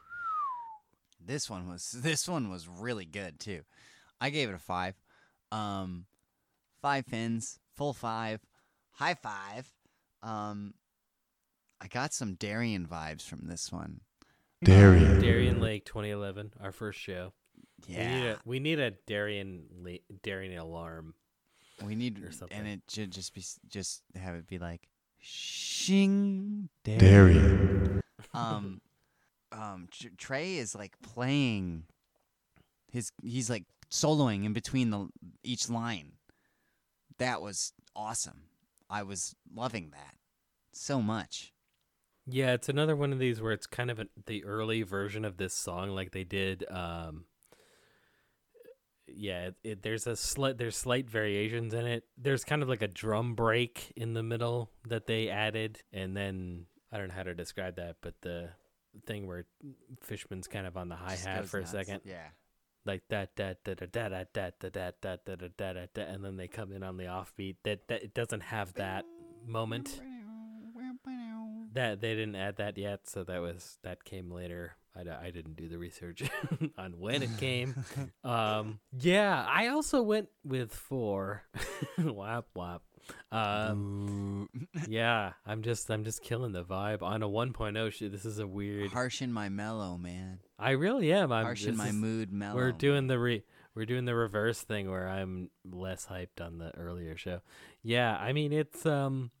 This one was this one was really good too. I gave it a five. Um, five fins, full five, high five. Um, I got some Darien vibes from this one. Darian. Darien Lake 2011, our first show. We need Yeah, a, we need a Darien La- Darien alarm. we need, or something. and it should just be just have it be like, shing Darien. um um Trey is like playing his he's like soloing in between the each line. That was awesome. I was loving that so much. Yeah, it's another one of these where it's kind of a, the early version of this song, like they did. Um, yeah, it, it, there's a slight there's slight variations in it. There's kind of like a drum break in the middle that they added, and then I don't know how to describe that, but the thing where Fishman's kind of on the hi hat for a second, Yeah. Like that that that that that that that that that that that that and then they come in on the offbeat. That that it doesn't have that moment. That they didn't add that yet, so that was that came later. I, I didn't do the research on when it came. um, yeah, I also went with four. whap whap. Um, yeah, I'm just I'm just killing the vibe on a 1.0 shit. This is a weird. Harsh in my mellow, man. I really am. I'm Harsh in my is- mood mellow. We're doing the re we're doing the reverse thing where I'm less hyped on the earlier show. Yeah, I mean it's um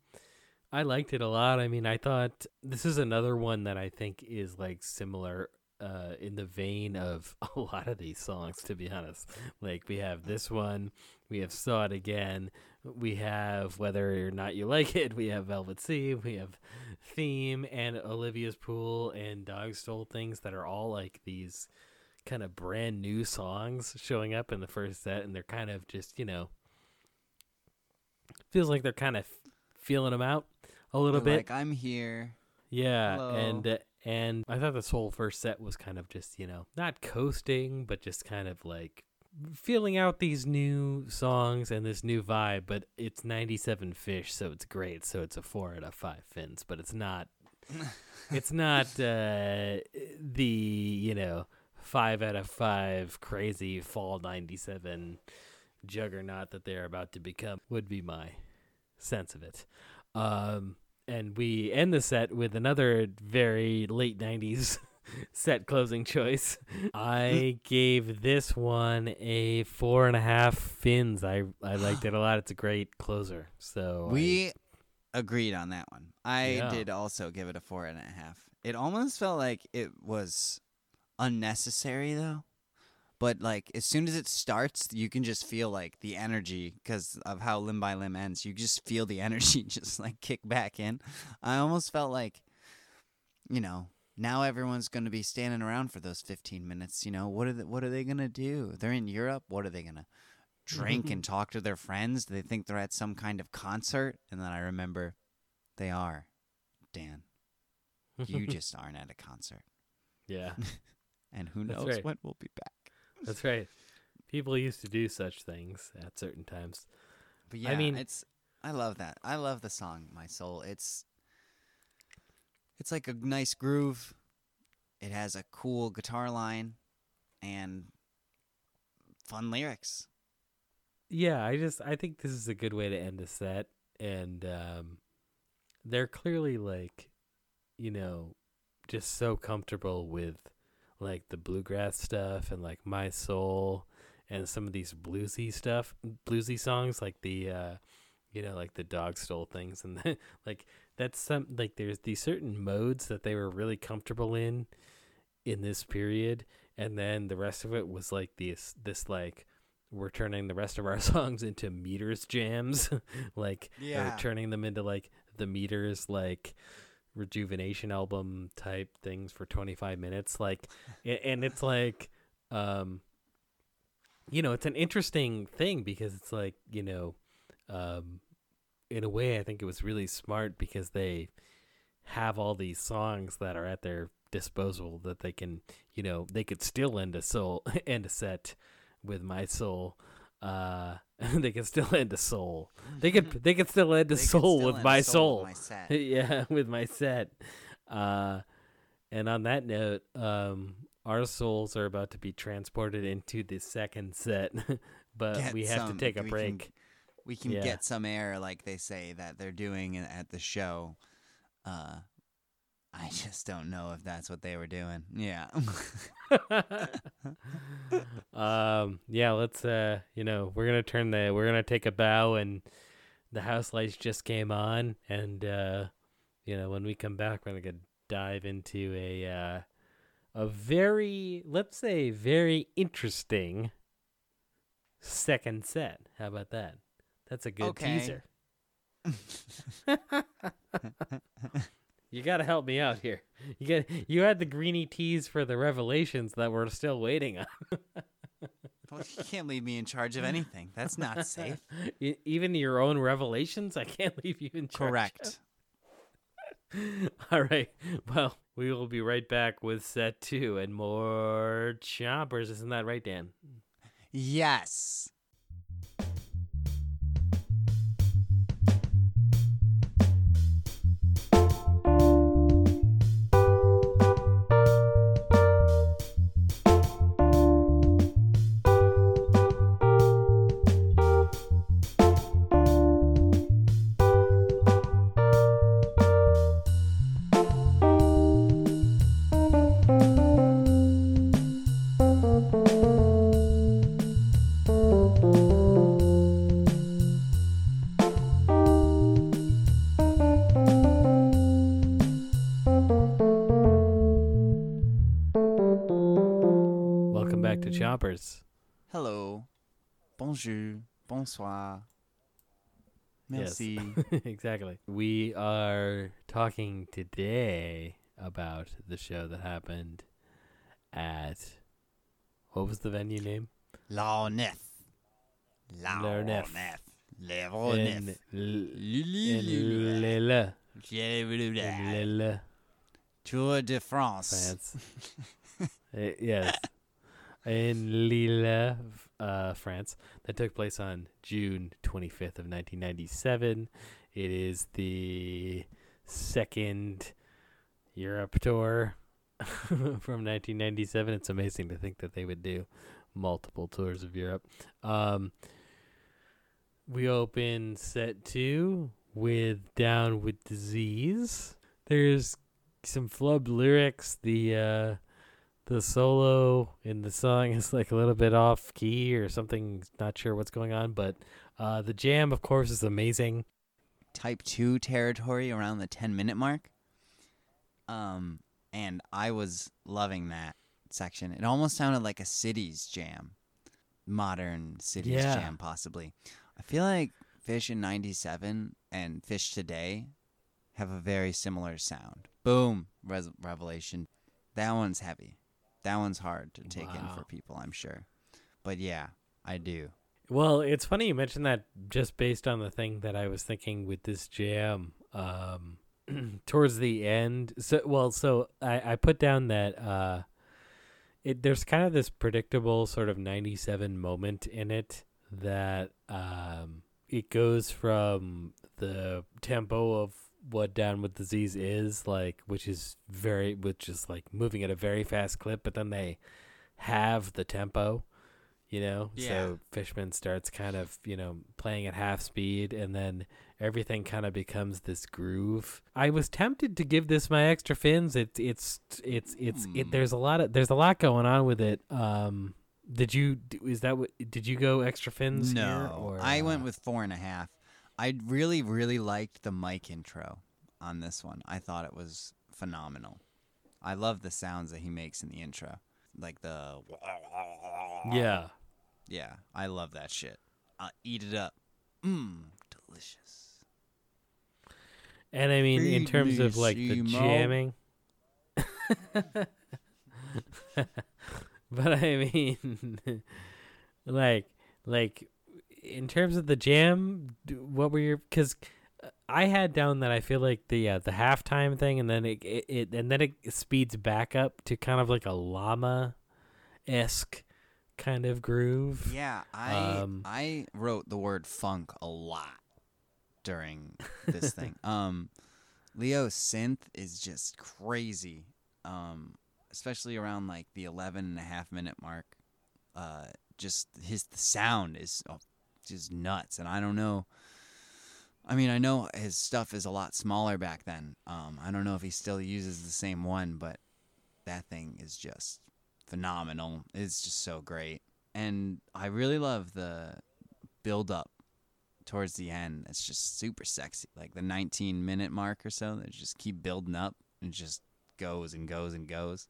I liked it a lot. I mean, I thought this is another one that I think is like similar uh in the vein of a lot of these songs to be honest. Like we have this one, we have Saw It Again, we have Whether or Not You Like It, we have Velvet Sea, we have Theme and Olivia's Pool and Dog Stole Things that are all like these kind of brand new songs showing up in the first set and they're kind of just you know feels like they're kind of feeling them out a little They're bit Like I'm here. yeah hello. and uh, and i thought this whole first set was kind of just you know not coasting but just kind of like feeling out these new songs and this new vibe but it's 97 Phish so it's great. So it's a four out of five fins but it's not it's not uh the you know five out of five crazy fall 97 juggernaut that they're about to become would be my sense of it. Um and we end the set with another very late 90s set closing choice i gave this one a four and a half fins i i liked it a lot it's a great closer so I- We agreed on that one. I Yeah. did also give it a four and a half. It almost felt like it was unnecessary though. But like as soon as it starts, you can just feel like the energy because of how limb by limb ends. You just feel the energy just like kick back in. I almost felt like, you know, now everyone's going to be standing around for those 15 minutes. You know, what are they, what are they going to do? They're in Europe. What are they going to drink and talk to their friends? Do they think they're at some kind of concert? And then I remember they are. Dan, you just aren't at a concert. yeah And who knows right. when we'll be back. That's right. People used to do such things at certain times. But yeah I mean- it's I love that. I love the song My Soul. It's it's like a nice groove. It has a cool guitar line and fun lyrics. Yeah, I just I think this is a good way to end a set, and um, they're clearly like, you know, just so comfortable with like the bluegrass stuff and like my soul and some of these bluesy stuff, bluesy songs like the, uh, you know, like the dog stole things and the, like that's some like there's these certain modes that they were really comfortable in in this period, and then the rest of it was like this this like we're turning the rest of our songs into meters jams like Yeah. turning them into like the meters like rejuvenation album type things for 25 minutes like and it's like um you know it's an interesting thing because it's like you know um in a way i think it was really smart because they have all these songs that are at their disposal that they can you know they could still end a soul end a set with my soul uh they can still end a soul. They could they could still end a soul with end my a soul, with my set. yeah with my set. Uh and on that note um our souls are about to be transported into the second set but Get we have some- to take a we can- break we can Yeah. get some air like they say that they're doing at the show. Uh, I just don't know if that's what they were doing. Yeah. um yeah let's uh you know we're gonna turn the we're gonna take a bow and the house lights just came on and uh you know when we come back we're gonna dive into a uh a very let's say very interesting second set how about that that's a good Okay. teaser you gotta help me out here you get you had the greeny teas for the revelations that we're still waiting on well, you can't leave me in charge of anything. That's not safe. Even your own revelations, I can't leave you in charge. Correct. All right. Well, we will be right back with set two and more choppers. Isn't that right, Dan? Yes. To Hello. Bonjour. Bonsoir. Yes. Exactly. We are talking today about the show that happened at what was the venue name? La Nef. La La Nef. In Nef. Lille. Tour de France. France. Eh, yes. In Lille, uh, France. That took place on June 25th of 1997. It is the second Europe tour from 1997. It's amazing to think that they would do multiple tours of Europe. Um, we open set two with Down with Disease. There's some flubbed lyrics. The uh, the solo in the song is like a little bit off key or something. Not sure what's going on, but uh, the jam, of course, is amazing. Type 2 territory around the 10 minute mark. Um, and I was loving that section. It almost sounded like a cities jam. Modern cities Yeah. jam, possibly. I feel like Phish in 97 and Phish today have a very similar sound. Boom, res- revelation. That one's heavy. That one's hard to take in for people, I'm sure. But yeah, I do. Well, it's funny you mentioned that just based on the thing that I was thinking with this jam. Um, towards the end, so well, so I, I put down that uh, it there's kind of this predictable sort of '97 moment in it that um, it goes from the tempo of what Down with Disease is like, which is very, which is like moving at a very fast clip, but then they have the tempo you know. Yeah. So Fishman starts kind of you know playing at half speed, and then everything kind of becomes this groove. I was tempted to give this my extra fins. It's it's it's it's it. Hmm. There's a lot of there's a lot going on with it. Um, did you is that what did you go extra fins? here, No, or, I uh, went with four and a half. I really, really liked the Mike intro on this one. I thought it was phenomenal. I love the sounds that he makes in the intro, like the yeah. yeah. I love that shit. Uh, eat it up. Mmm, delicious. And I mean, in terms of like the jamming, but I mean, like, like in terms of the jam, what were your? Because I had down that I feel like the uh, the halftime thing, and then it, it, it and then it speeds back up to kind of like a llama esque kind of groove. Yeah, I Um, I wrote the word funk a lot during this thing. Um, Leo's synth is just crazy. Um, especially around like the 11 and a half minute mark. Uh, just his the sound is uh, just nuts, and I don't know. I mean, I know his stuff is a lot smaller back then. Um, I don't know if he still uses the same one, but that thing is just phenomenal. It's just so great. And I really love the build up towards the end. It's just super sexy. Like the 19 minute mark or so, they just keep building up and just goes and goes and goes.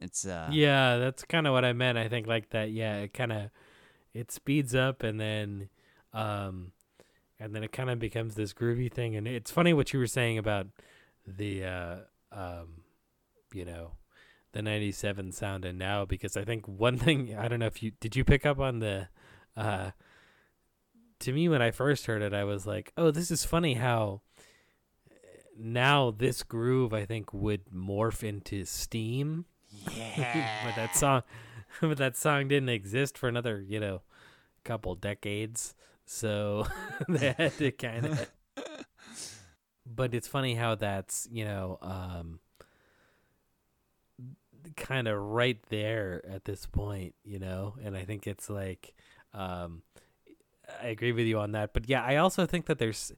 It's uh yeah, that's kind of what I meant. I think like that. Yeah, it kind of it speeds up and then um and then it kind of becomes this groovy thing. And it's funny what you were saying about the uh um you know the 97 sound and now because I think one thing I don't know if you did you pick up on the uh to me when I first heard it I was like, "Oh, this is funny how now this groove I think would morph into steam." yeah. but that song but that song didn't exist for another you know couple decades so they had to kind of but it's funny how that's you know um kind of right there at this point you know? And i think it's like um i agree with you on that. But yeah i also think that there's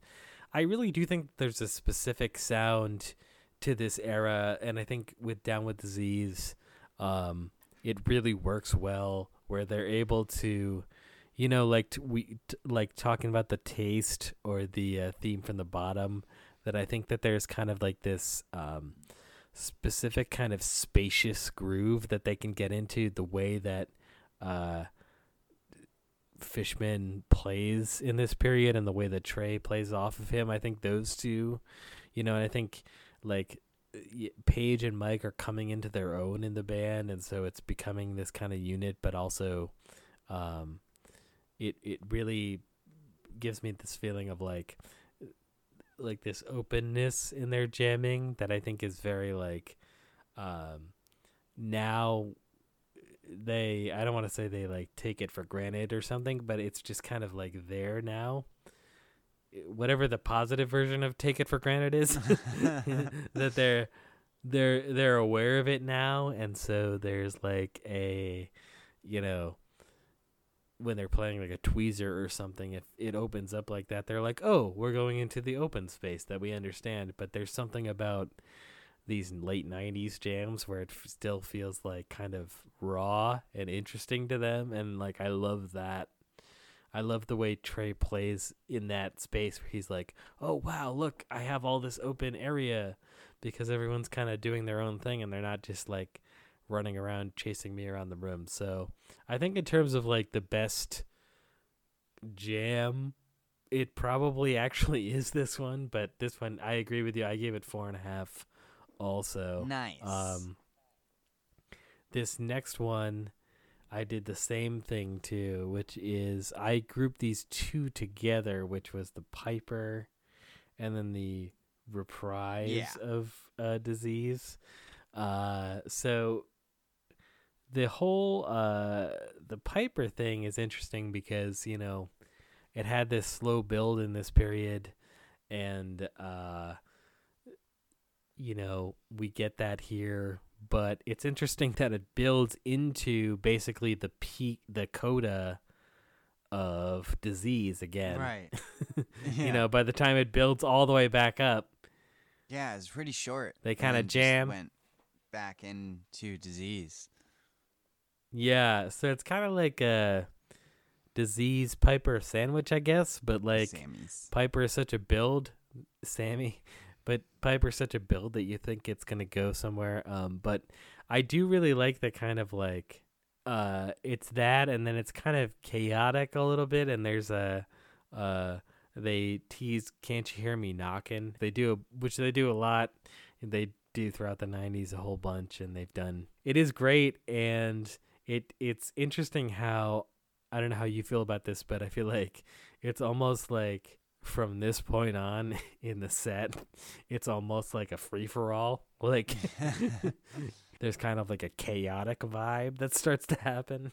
i really do think there's a specific sound to this era. And i think with down with disease um it really works well where they're able to you know like t- we t- like talking about the taste or the uh, theme from the bottom that i think that there's kind of like this um specific kind of spacious groove that they can get into the way that uh Fishman plays in this period and the way that Trey plays off of him. I think those two, you know, and I think like Page and Mike are coming into their own in the band, and so it's becoming this kind of unit. But also, um, it it really gives me this feeling of like like this openness in their jamming that I think is very like um now they I don't want to say they like take it for granted or something, but it's just kind of like there now. Whatever the positive version of take it for granted is that they're they're they're aware of it now. And so there's like a you know when they're playing like a tweezer or something if it opens up like that they're like oh we're going into the open space that we understand. But there's something about these late 90s jams where it f- still feels like kind of raw and interesting to them. And like I love that I love the way Trey plays in that space where he's like oh wow look I have all this open area because everyone's kind of doing their own thing and they're not just like running around chasing me around the room so I think in terms of like the best jam it probably actually is this one but this one I agree with you I gave it four and a half also nice. um, this next one, I did the same thing too, which is I grouped these two together, which was the Piper and then the reprise Yeah. of uh, disease. Uh, so the whole uh, the Piper thing is interesting because you know it had this slow build in this period, and uh, you know, we get that here, but it's interesting that it builds into basically the peak, the coda of disease again. Right. You know, by the time it builds all the way back up, Yeah, it's pretty short. They then just jam. Went back into disease. yeah. So it's kind of like a disease Piper sandwich, I guess, but like Sammy's. Piper is such a build, Sammy, but Piper's such a build that you think it's gonna go somewhere. Um, but I do really like the kind of like, uh, it's that, and then it's kind of chaotic a little bit, and there's a, uh, they tease "Can't you hear me knocking?" They do, a, which they do a lot. They do throughout the '90s a whole bunch, and they've done. It is great, and it it's interesting how I don't know how you feel about this, but I feel like it's almost like from this point on in the set, it's almost like a free for all. Like there's kind of like a chaotic vibe that starts to happen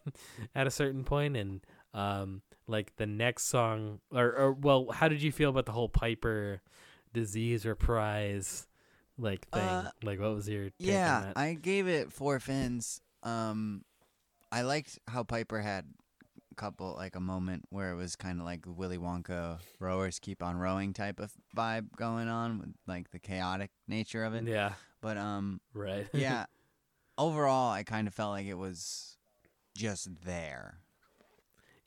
at a certain point and um like the next song or, or well how did you feel about the whole piper disease reprise like thing Uh, like what was your Yeah. I gave it four fins. Um, I liked how Piper had couple, like a moment where it was kind of like Willy Wonka rowers keep on rowing type of vibe going on with like the chaotic nature of it. yeah But um, right yeah, overall, I kind of felt like it was just there.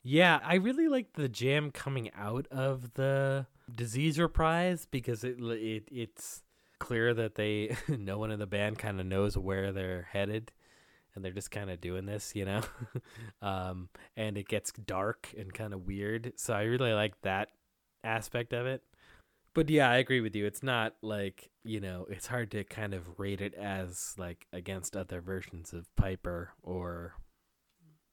Yeah, I really liked the jam coming out of the disease reprise because it it it's clear that they no one in the band kind of knows where they're headed and they're just kind of doing this, you know. um and it gets dark and kind of weird. So I really like that aspect of it. But yeah, I agree with you. It's not like, you know, it's hard to kind of rate it as like against other versions of Piper or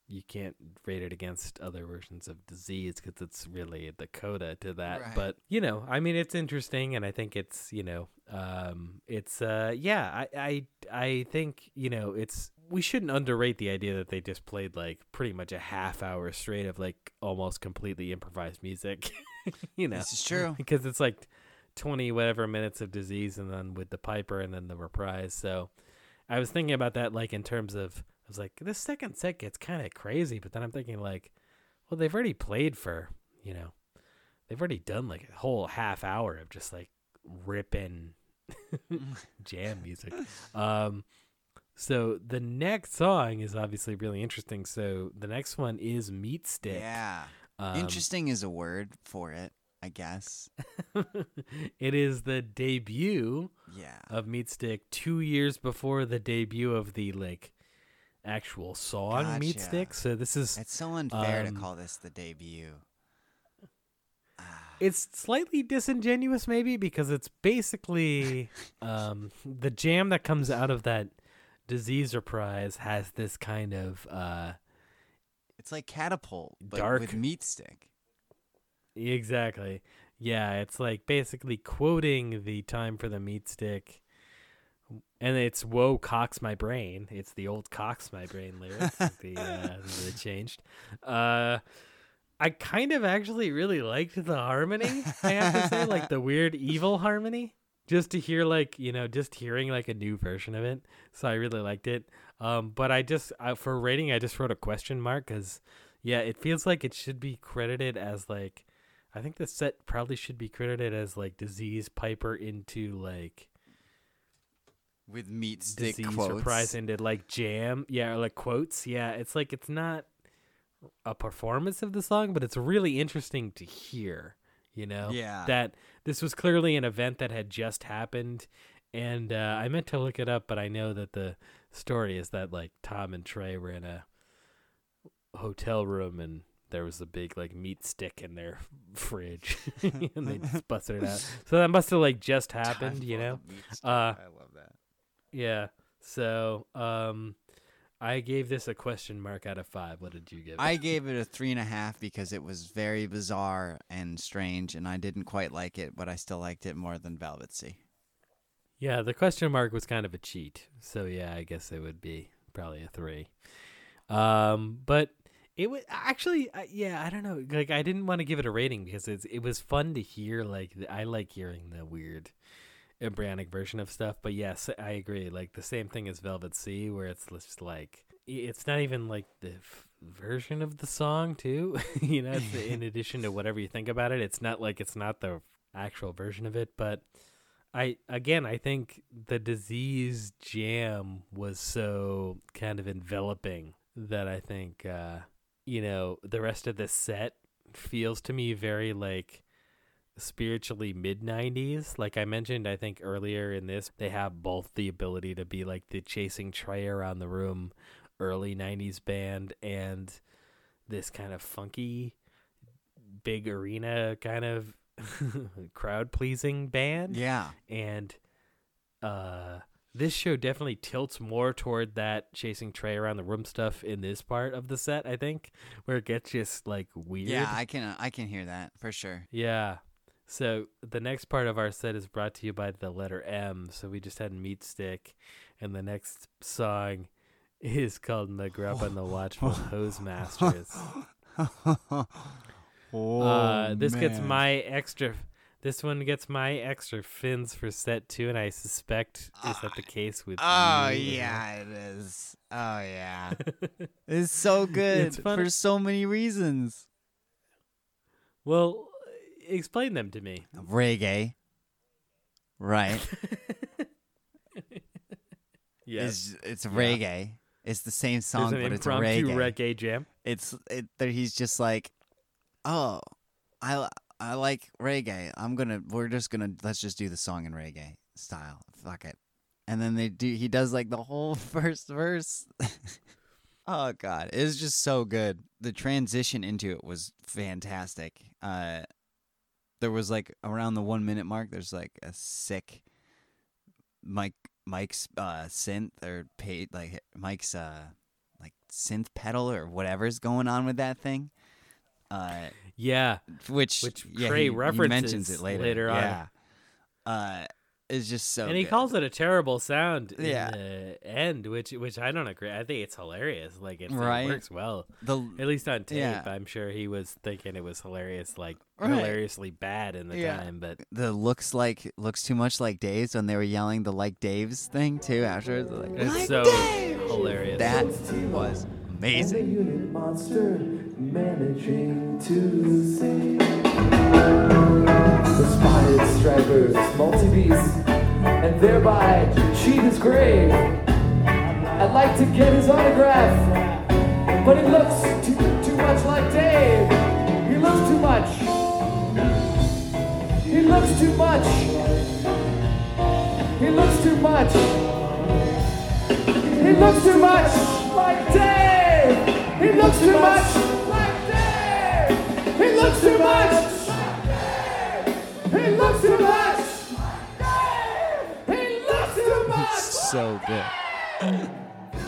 you can't rate it against other versions of disease because it's really the coda to that Right. but you know i mean it's interesting and i think it's you know um it's uh yeah i i i think you know it's we shouldn't underrate the idea that they just played like pretty much a half hour straight of like almost completely improvised music you know This is true. because it's like 20 whatever minutes of disease and then with the piper and then the reprise so i was thinking about that like in terms of i was like this second set gets kind of crazy but then i'm thinking like well they've already played for you know they've already done like a whole half hour of just like ripping jam music um so the next song is obviously really interesting so the next one is meat stick Yeah, um, interesting is a word for it, I guess. it is the debut Yeah. of Meat Stick two years before the debut of the like actual song Meat Gotcha. Stick. So this is It's so unfair um, to call this the debut. it's slightly disingenuous maybe because it's basically um the jam that comes out of that disease reprise has this kind of uh It's like catapult, but Dark. with meat stick. exactly yeah it's like basically quoting the time for the meat stick and it's whoa cocks my brain. It's the old cocks my brain lyrics the uh they changed. Uh i kind of actually really liked the harmony i have to say like the weird evil harmony. Just to hear like you know just hearing like a new version of it. So i really liked it. Um but i just I, for rating i just wrote a question mark because yeah it feels like it should be credited as like i think the set probably should be credited as like disease piper into like With meat stick disease quotes. surprise into like jam yeah or like quotes yeah it's like it's not a performance of the song but it's really interesting to hear you know Yeah. that this was clearly an event that had just happened and uh, i meant to look it up but i know that the story is that like tom and trey were in a hotel room and there was a big like meat stick in their fridge and they just busted it out so that must have like just happened you know Uh, I love that. Yeah. So, um, I gave this a question mark out of five. What did you give? it? I gave it a three and a half because it was very bizarre and strange, and I didn't quite like it, but I still liked it more than Velvet Sea. yeah, the question mark was kind of a cheat. So yeah, I guess it would be probably a three. Um, but it was actually, I- yeah, I don't know. Like, I didn't want to give it a rating because it's it was fun to hear. Like, I like hearing the weird embryonic version of stuff. But yes, I agree. Like the same thing as Velvet Sea, where it's just like it's not even like the f- version of the song too. you know, in addition to whatever you think about it, it's not like it's not the actual version of it. But I again, I think the disease jam was so kind of enveloping that I think uh, you know the rest of the set feels to me very like spiritually mid 90s like i mentioned i think earlier in this they have both the ability to be like the chasing Trey around the room early 90s band and this kind of funky big arena kind of crowd pleasing band Yeah. and uh this show definitely tilts more toward that chasing Trey around the room stuff in this part of the set, I think, where it gets just like weird. Yeah, I can I can hear that for sure. Yeah. So the next part of our set is brought to you by the letter M. So we just had Meat Stick, and the next song is called "McGrupp and the Watchful Hose Masters." oh, uh, this gets my extra. This one gets my extra fins for set two, and I suspect is that the case with. Oh you? yeah, it is. Oh yeah, it's so good It's for so many reasons. well, explain them to me. Reggae, right? Yes. It's it's reggae. It's the same song, but it's reggae. reggae jam. it's it, that he's just like, oh, I I like reggae. I'm gonna we're just gonna let's just do the song in reggae style. Fuck it. And then they do. He does like the whole first verse. oh god, it was just so good. The transition into it was fantastic. Uh, there was like around the one minute mark. There's like a sick Mike Mike's uh synth or paid like Mike's uh like synth pedal or whatever's going on with that thing. Uh, Yeah. which Which yeah, Trey he, he references mentions it later. later on. Yeah. Uh, it's just so. and he good. calls it a terrible sound in Yeah. the end, which which I don't agree. I think it's hilarious. Like it's, Right. it works well, the at least on tape. Yeah. I'm sure he was thinking it was hilarious, like Right. hilariously bad in the Yeah. time. But the looks like looks too much like Dave's when they were yelling the like Dave's thing too afterwards. Like, it's "Like so Dave!" hilarious. That was And the amazing. Managing to sing. The spotted stripers, multi-beast, and thereby cheat his grave. I'd like to get his autograph, but he looks too, too much like Dave. He looks too much. He looks too much. He looks too much. He looks too much like Dave. He looks too much. He looks too much. like He looks too much. like He looks too much. So good.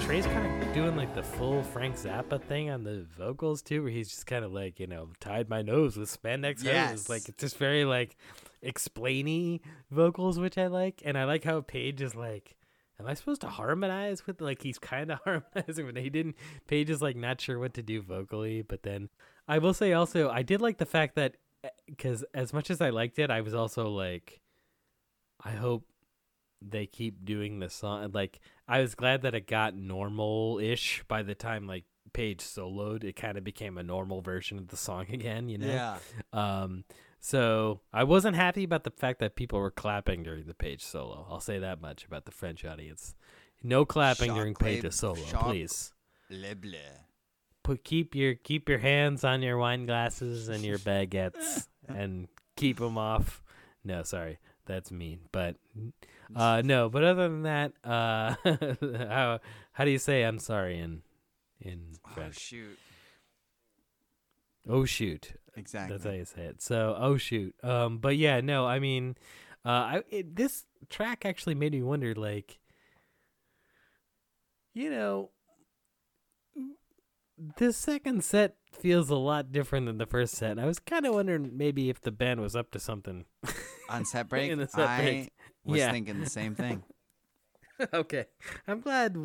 Trey's kind of doing like the full Frank Zappa thing on the vocals too, where he's just kind of like you know tied my nose with spandex Yes. hose. Like it's just very like explainy vocals, which I like, and I like how Page is like. Am I supposed to harmonize with like he's kind of harmonizing, but he didn't. Page is like not sure what to do vocally, but then I will say also I did like the fact that because as much as I liked it, I was also like, I hope they keep doing the song. Like I was glad that it got normal ish by the time like Page soloed. It kind of became a normal version of the song again, you know. Yeah. Um. So I wasn't happy about the fact that people were clapping during the Page solo. I'll say that much about the French audience. No clapping during Page's solo, please. Blah. Put keep your keep your hands on your wine glasses and your baguettes and keep them off. No, sorry, that's mean. But uh, no, but other than that, uh, how how do you say I'm sorry in in French? Oh shoot. Oh shoot, Exactly. that's how you say it. So oh shoot. Um, but yeah, no, I mean, uh, I it, this track actually made me wonder, like, you know, the second set feels a lot different than the first set. I was kind of wondering maybe if the band was up to something. On set break, In the set I break. was Yeah. thinking the same thing. okay, I'm glad.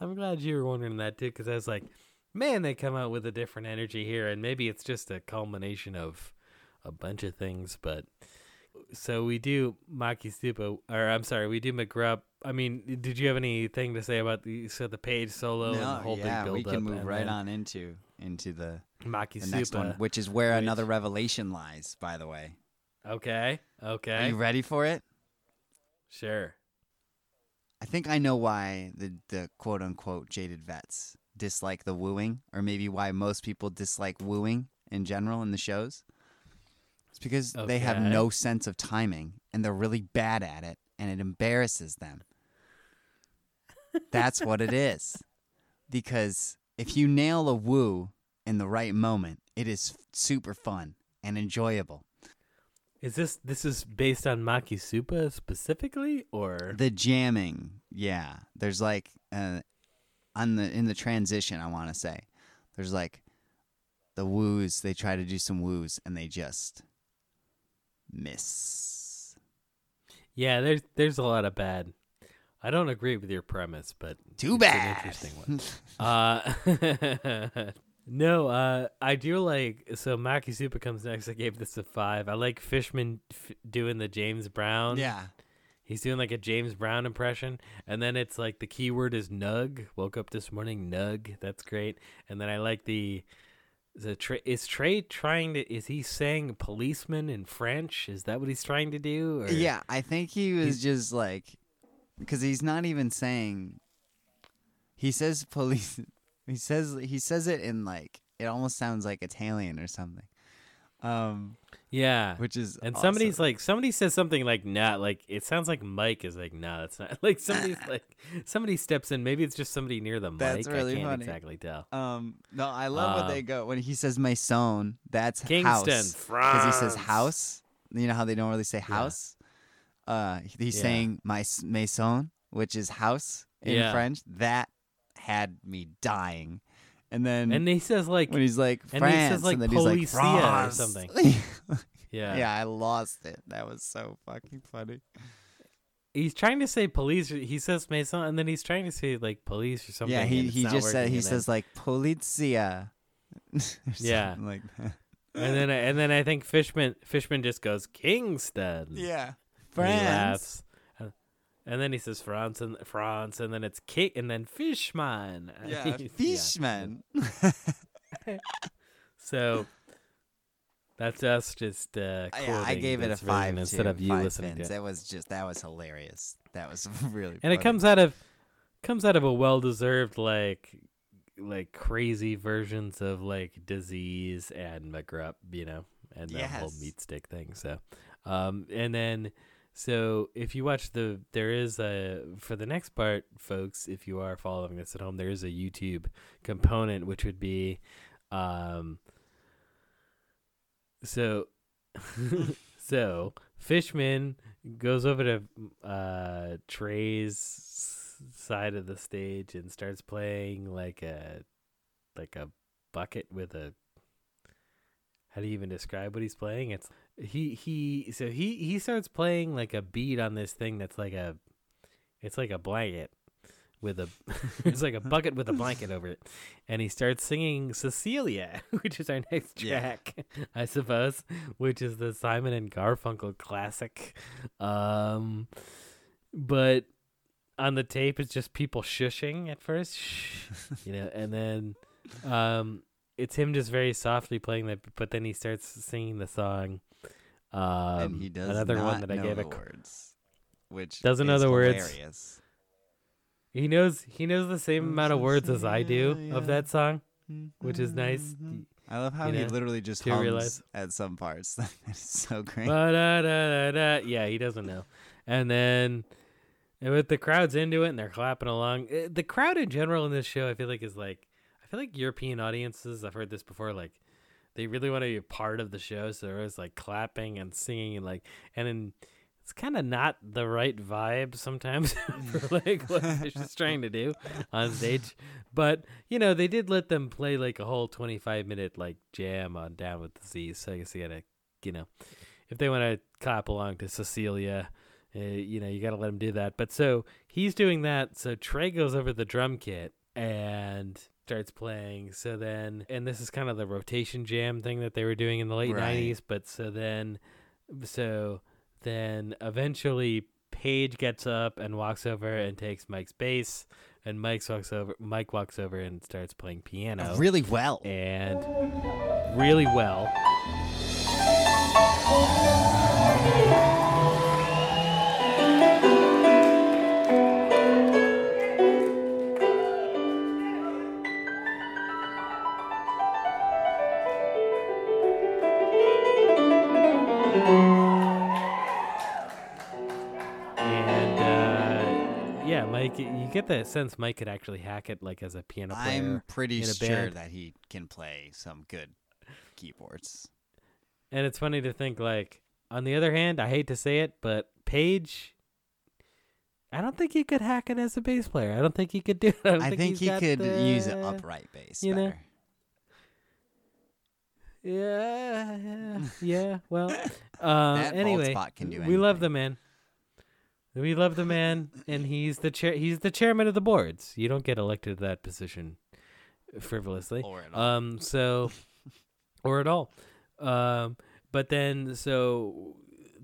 I'm glad you were wondering that too, because I was like, man, they come out with a different energy here, and maybe it's just a culmination of a bunch of things. But so we do Makisupa, or I'm sorry, we do McGrupp. I mean, did you have anything to say about the so the page solo and the No, whole yeah, we can move right on into into the, Maki the next one, which is where which- another revelation lies. By the way, Okay, Okay. are you ready for it? sure. I think I know why the the quote unquote jaded vets dislike the wooing, or maybe why most people dislike wooing in general in the shows. It's because they have no sense of timing and they're really bad at it, and it embarrasses them. That's what it is. Because if you nail a woo in the right moment, it is super fun and enjoyable. Is this this is based on Makisupa specifically, or The jamming, yeah. There's like uh, on the in the transition, I want to say, there's like the woos. They try to do some woos and they just miss. yeah? There's there's a lot of bad. I don't agree with your premise, but Too it's bad. An interesting one. Uh, no, uh, I do like. So Makisupa comes next. I gave this a five. I like Fishman f- doing the James Brown. Yeah, he's doing like a James Brown impression, and then it's like the keyword is nug. Woke up this morning, nug. That's great. And then I like the. The Trey, is Trey trying to? Is he saying policeman in French? Is that what he's trying to do? Or? yeah. I think he was just like, because he's not even saying. He says police. He says he says it in like it almost sounds like Italian or something. Um, yeah. which is And awesome. somebody's like, somebody says something like, "Nah," like it sounds like Mike is like, "Nah, that's not." Like somebody's like, somebody steps in. Maybe it's just somebody near the That's mic. really I can't funny. exactly tell. Um, no, I love what they Um, go when he says maison. That's Kingston, house France. he says house. You know how they don't really say house. Uh, he's Yeah. saying my maison, which is house in Yeah. French. That had me dying. And then And he says like, when he's like and he France, says, like, and then he's like policia or something. yeah. yeah. I lost it. That was so fucking funny. he's trying to say police. He says maison, and then he's trying to say like police or something. yeah, he he just said he says like polizia. Yeah. like that. and then and then I think Fishman Fishman just goes Kingston. Yeah. And France. laughs. Uh, And then he says France and France, and then it's King, and then Fishman. Yeah, Fishman. So that's us just uh, I- yeah, I gave it a this version five instead too, of you five listening fins. to it. That was just that was hilarious. That was really And it comes out of comes out of a well deserved like like crazy versions of like disease and McGrupp, you know, and the whole meat stick thing. So, um, and then so if you watch the there is a for the next part, folks, if you are following this at home, there is a YouTube component which would be, um, so. so Fishman goes over to uh Trey's side of the stage and starts playing like a like a bucket with a how do you even describe what he's playing? It's he he so he he starts playing like a beat on this thing that's like a it's like a blanket with a it's like a bucket with a blanket over it and he starts singing Cecilia which is our next Yeah. track I suppose which is the Simon and Garfunkel classic um but on the tape it's just people shushing at first you know and then um it's him just very softly playing that but then he starts singing the song um and he does another not one that I gave the a words, which Doesn't know the words. he knows he knows the same amount of words as I do of that song which is nice I love how you he know, literally just hums realize- at some parts. that is so great. Ba-da-da-da-da. Yeah, he doesn't know. And then and with the crowd's into it and they're clapping along. Uh, The crowd in general in this show, I feel like is like I feel like European audiences, I've heard this before, like they really want to be a part of the show, so they're always like clapping and singing and like and then it's kind of not the right vibe sometimes for like what they're just trying to do on stage. But you know, they did let them play like a whole twenty-five minute like jam on Down with the Disease. So I guess you gotta, you know, if they want to clap along to Cecilia, uh, you know, you gotta let them do that. But so he's doing that. So Trey goes over the drum kit and starts playing. So then, and this is kind of the rotation jam thing that they were doing in the late Right. '90s. But so then, so then eventually Page gets up and walks over and takes Mike's bass, and Mike walks over. Mike walks over and starts playing piano Really well. and really well. Mike, you get the sense Mike could actually hack it, like as a piano player. I'm pretty sure band. that he can play some good keyboards. And it's funny to think, like, on the other hand, I hate to say it, but Page, I don't think he could hack it as a bass player. I don't think he could do it. I, I think, think he could use an upright bass you know, better. Yeah, yeah, yeah. Well, uh, That anyway, spot can do we love the man. We love the man, and he's the chair. He's the chairman of the boards. You don't get elected to that position frivolously. Or at all. Um. So, or at all. Um. But then, so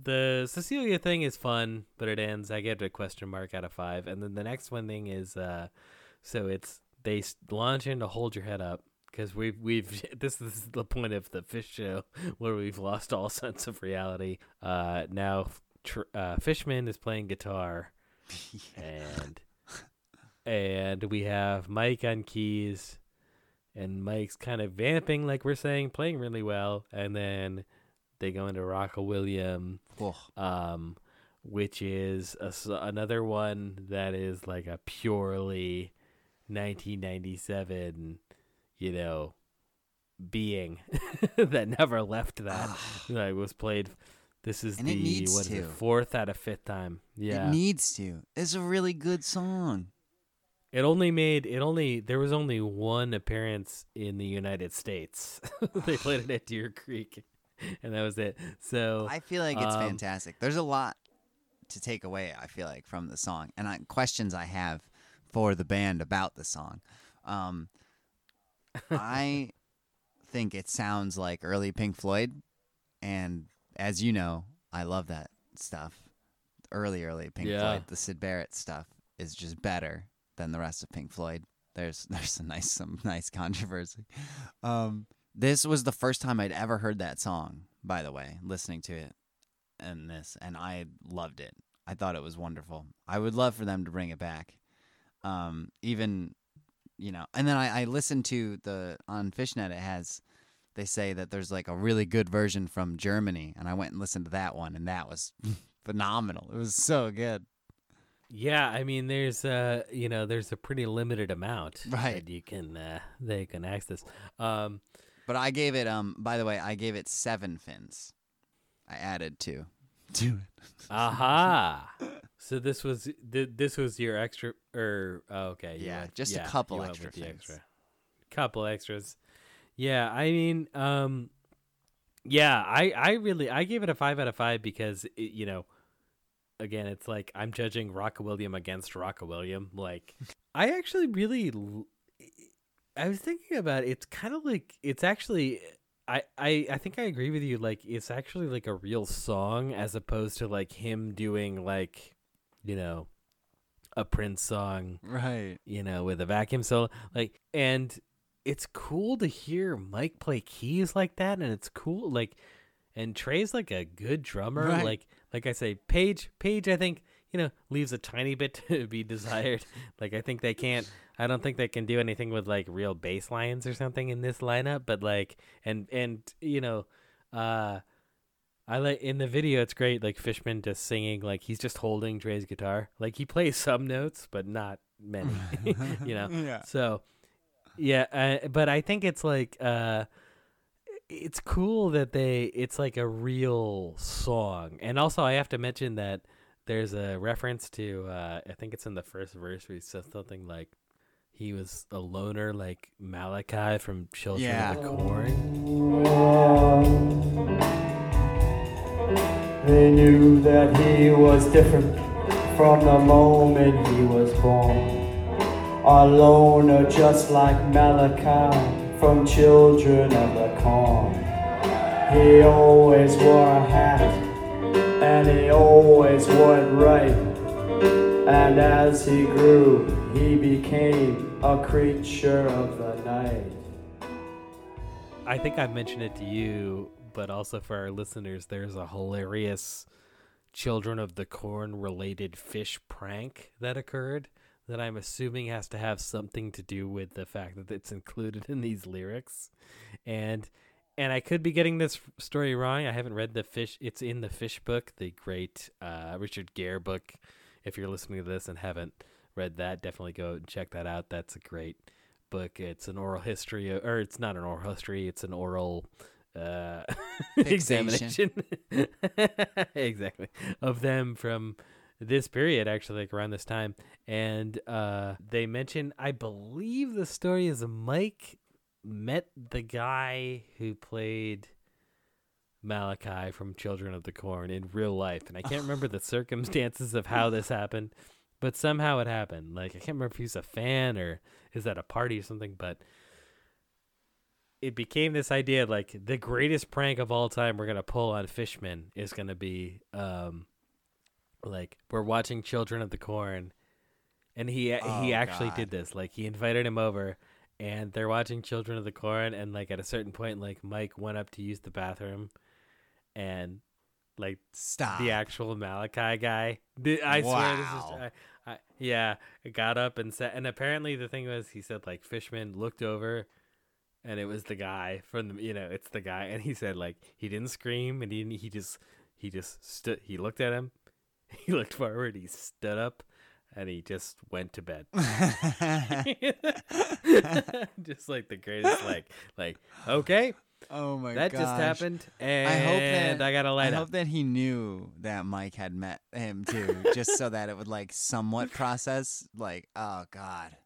the Cecilia thing is fun, but it ends. I get a question mark out of five, and then the next one thing is, uh, so it's they launch into Hold Your Head Up because we've we've this is the point of the Phish show where we've lost all sense of reality. Uh. Now, tr- uh, Fishman is playing guitar and and we have Mike on keys, and Mike's kind of vamping, like we're saying, playing really well, and then they go into Rocka William, Oh, um, which is a another one that is like a purely 1997, you know, being that never left that. that was played. This is And it the needs what is it, fourth out of fifth time. Yeah, It needs to. It's a really good song. It only made it only there was only one appearance in the United States. they played it at Deer Creek, and that was it. So I feel like it's um, fantastic. There's a lot to take away. I feel like from the song, and I, questions I have for the band about the song. Um, I think it sounds like early Pink Floyd, and as you know, I love that stuff. Early, early Pink Yeah. Floyd, the Syd Barrett stuff is just better than the rest of Pink Floyd. There's there's some nice some nice controversy. Um, this was the first time I'd ever heard that song. By the way, listening to it and this, and I loved it. I thought it was wonderful. I would love for them to bring it back. Um, even you know, and then I, I listened to the on Phish.net. It has they say that there's like a really good version from Germany, and I went and listened to that one, and that was phenomenal. It was so good. yeah, I mean, there's uh, you know, there's a pretty limited amount Right. that you can uh, they can access. Um, But I gave it um. By the way, I gave it seven fins. I added two to it. aha. so this was th- this was your extra or oh, okay Yeah, went- just a couple extra things. couple extras. Yeah, I mean, um, yeah, I I really I gave it a five out of five because it, you know, again, it's like I'm judging Rocka William against Rocka William. Like, I actually really, I was thinking about it, it's kind of like it's actually. I, I, I think I agree with you. Like, it's actually like a real song as opposed to like him doing like, you know, a Prince song Right. you know, with a vacuum solo. Like, and it's cool to hear Mike play keys like that, and it's cool. Like, and Trey's like a good drummer. Right. Like, like I say, Page, Page, I think you know leaves a tiny bit to be desired. like, I think they can't. I don't think they can do anything with like real bass lines or something in this lineup. But like, and and you know, uh. I like in the video. It's great, like Fishman just singing, like he's just holding Trey's guitar. Like he plays some notes, but not many. you know. Yeah. So, yeah, uh, but I think it's like uh, it's cool that they it's like a real song, and also I have to mention that there's a reference to uh, I think it's in the first verse where he says something like he was a loner like Malachi from Children Yeah. of the Corn. They knew that he was different from the moment he was born. A loner just like Malachi from Children of the Corn. He always wore a hat and he always went right. And as he grew, he became a creature of the night. I think I mentioned it to you, but also for our listeners, there's a hilarious Children of the Corn related Phish prank that occurred that I'm assuming has to have something to do with the fact that it's included in these lyrics. And and I could be getting this story wrong. I haven't read the Phish it's in the Phish book, the great uh, Richard Gehr book. If you're listening to this and haven't read that, definitely go and check that out. That's a great book. It's an oral history, or it's not an oral history. It's an oral uh, examination, exactly, of them from this period, actually, like around this time. And uh, they mention, I believe the story is Mike met the guy who played Malachi from Children of the Corn in real life, and I can't remember the circumstances of how this happened, but somehow it happened. Like I can't remember if he's a fan or is at a party or something, but it became this idea like the greatest prank of all time we're gonna pull on Fishman is gonna be um like we're watching Children of the Corn, and he uh, he Oh, actually God. did this. Like he invited him over, and they're watching Children of the Corn, and like at a certain point, like Mike went up to use the bathroom, and like Stop. the actual Malachi guy. the- I swear this Wow. is. I, I, yeah, got up and said, and apparently the thing was, he said like Fishman looked over, and it was the guy from the, you know, it's the guy, and he said like he didn't scream, and he he just he just stood, he looked at him, he looked forward, he stood up, and he just went to bed. just like the greatest, like like okay, oh my god. that gosh. just happened, and I hope that I gotta I light up. hope that he knew that Mike had met him too, just so that it would like somewhat process. Like, oh god.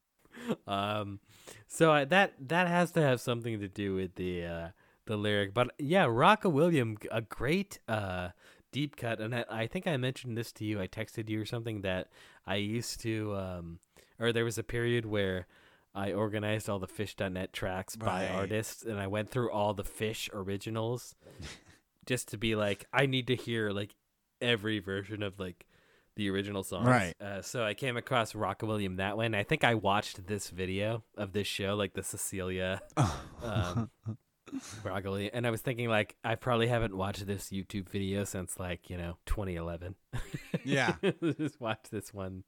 um so I, that that has to have something to do with the uh the lyric but yeah rocka william a great uh deep cut and I, I think i mentioned this to you i texted you or something that i used to um or there was a period where i organized all the Phish.net tracks by Right. artists and i went through all the Phish originals just to be like i need to hear like every version of like the original songs. Right. Uh, so I came across Rocka William that way, and I think I watched this video of this show, like the Cecilia um, William, and I was thinking like I probably haven't watched this YouTube video since like you know 2011. Yeah. just watch this one.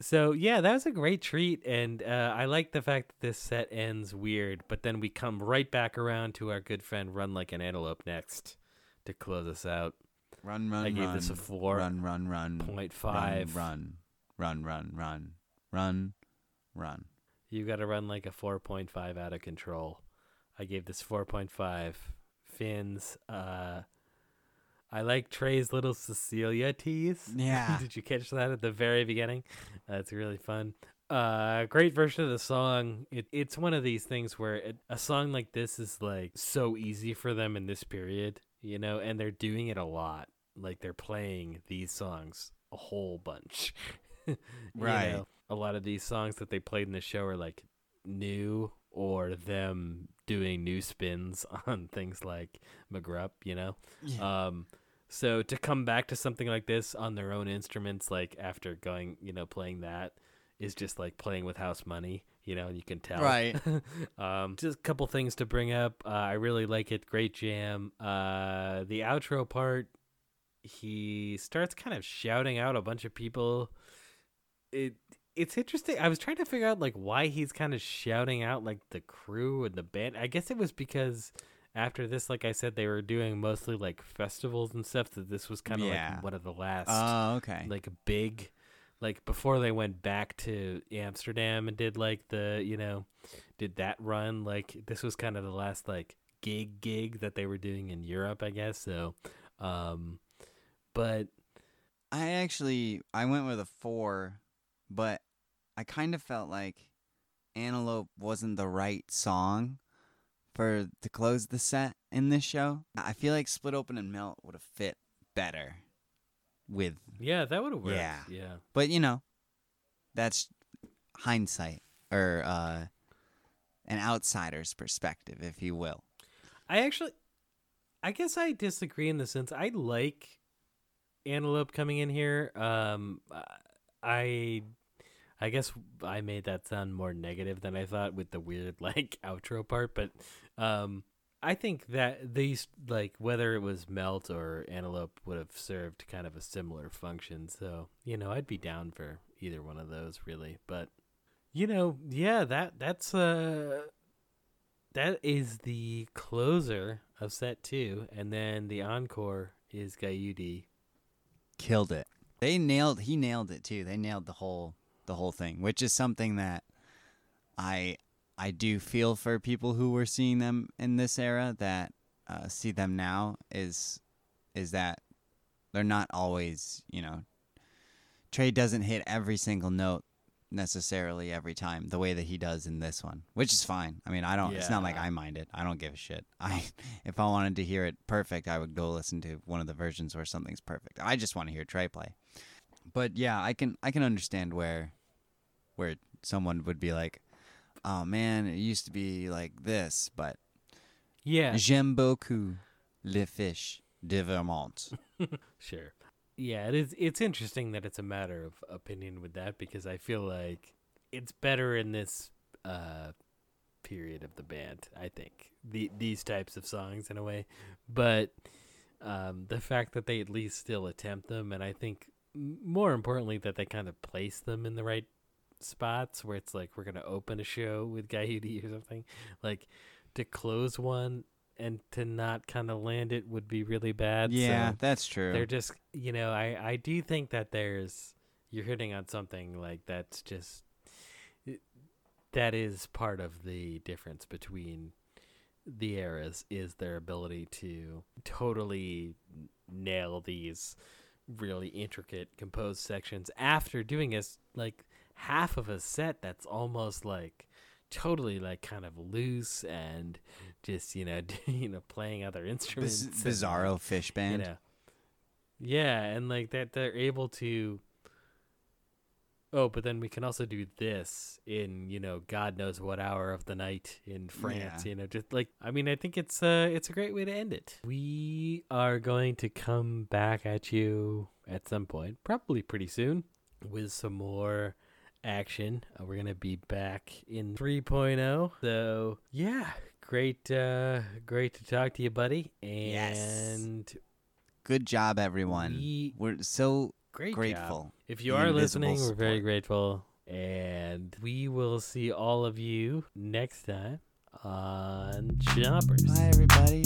So yeah, that was a great treat, and uh, I like the fact that this set ends weird, but then we come right back around to our good friend Run Like an Antelope next to close us out. Run, run, I gave run. this a four Run, run, run. point five. Run, run, run, run, run, run. You got to run like a 4.5 out of control. I gave this 4.5. Fins. Uh, I like Trey's little Cecilia tease. Yeah. Did you catch that at the very beginning? That's really fun. Uh, great version of the song. It, it's one of these things where it, a song like this is like so easy for them in this period, you know, and they're doing it a lot. Like they're playing these songs a whole bunch. You Right. know, a lot of these songs that they played in the show are like new or them doing new spins on things like McGrupp, you know? Yeah. Um, so to come back to something like this on their own instruments, like after going, you know, playing that is just like playing with house money, you know, and you can tell. Right. um, just a couple things to bring up. Uh, I really like it. Great jam. Uh, the outro part, he starts kind of shouting out a bunch of people. It it's interesting. I was trying to figure out like why he's kind of shouting out like the crew and the band. I guess it was because after this, like I said, they were doing mostly like festivals and stuff. That this was kind of Yeah. like one of the last Oh, okay. like big like before they went back to Amsterdam and did like the you know did that run like this was kind of the last like gig gig that they were doing in Europe I guess so um but I actually I went with a four, but I kind of felt like Antelope wasn't the right song for to close the set in this show. I feel like Split Open and Melt would have fit better with yeah that would have worked Yeah. yeah but you know that's hindsight or uh an outsider's perspective if you will. I actually I guess I disagree in the sense I like Antelope coming in here. Um, I, I guess I made that sound more negative than I thought with the weird like outro part, but um, I think that these like whether it was Melt or Antelope would have served kind of a similar function. So you know, I'd be down for either one of those really, but you know, yeah, that that's uh that is the closer of set two, and then the encore is Guyute. Killed it. They nailed. He nailed it too. They nailed the whole the whole thing, which is something that I I do feel for people who were seeing them in this era that uh, see them now is is that they're not always you know Trey doesn't hit every single note necessarily every time the way that he does in this one, which is fine. I mean, I don't. It's not like I mind it. I don't give a shit. I if I wanted to hear it perfect, I would go listen to one of the versions where something's perfect. I just want to hear Trey play. But yeah, I can I can understand where where someone would be like, "Oh man, it used to be like this," but Yeah, j'aime beaucoup le Phish de Vermont. Sure. Yeah, it is. It's interesting that it's a matter of opinion with that because I feel like it's better in this uh, period of the band. I think the these types of songs in a way, but um, the fact that they at least still attempt them, and I think more importantly that they kind of place them in the right spots where it's like we're gonna open a show with Guy or something, like to close one and to not kind of land it would be really bad. yeah, so that's true. they're just you know I I do think that there's you're hitting on something like that's just that is part of the difference between the eras is their ability to totally nail these really intricate composed sections after doing us like half of a set that's almost like totally like kind of loose and just you know you know playing other instruments Biz- and, Bizarro Phish band. you know. Yeah, and like that they're able to Oh, but then we can also do this in, you know, God knows what hour of the night in France, Yeah. you know, just like I mean, I think it's uh it's a great way to end it. We are going to come back at you at some point, probably pretty soon, with some more action. Uh, we're going to be back in 3.0. So, yeah, great uh great to talk to you, buddy. Yes. And Good job, everyone. We- We're so great grateful. job. If you are listening, we're very grateful. And we will see all of you next time on Choppers. Bye, everybody.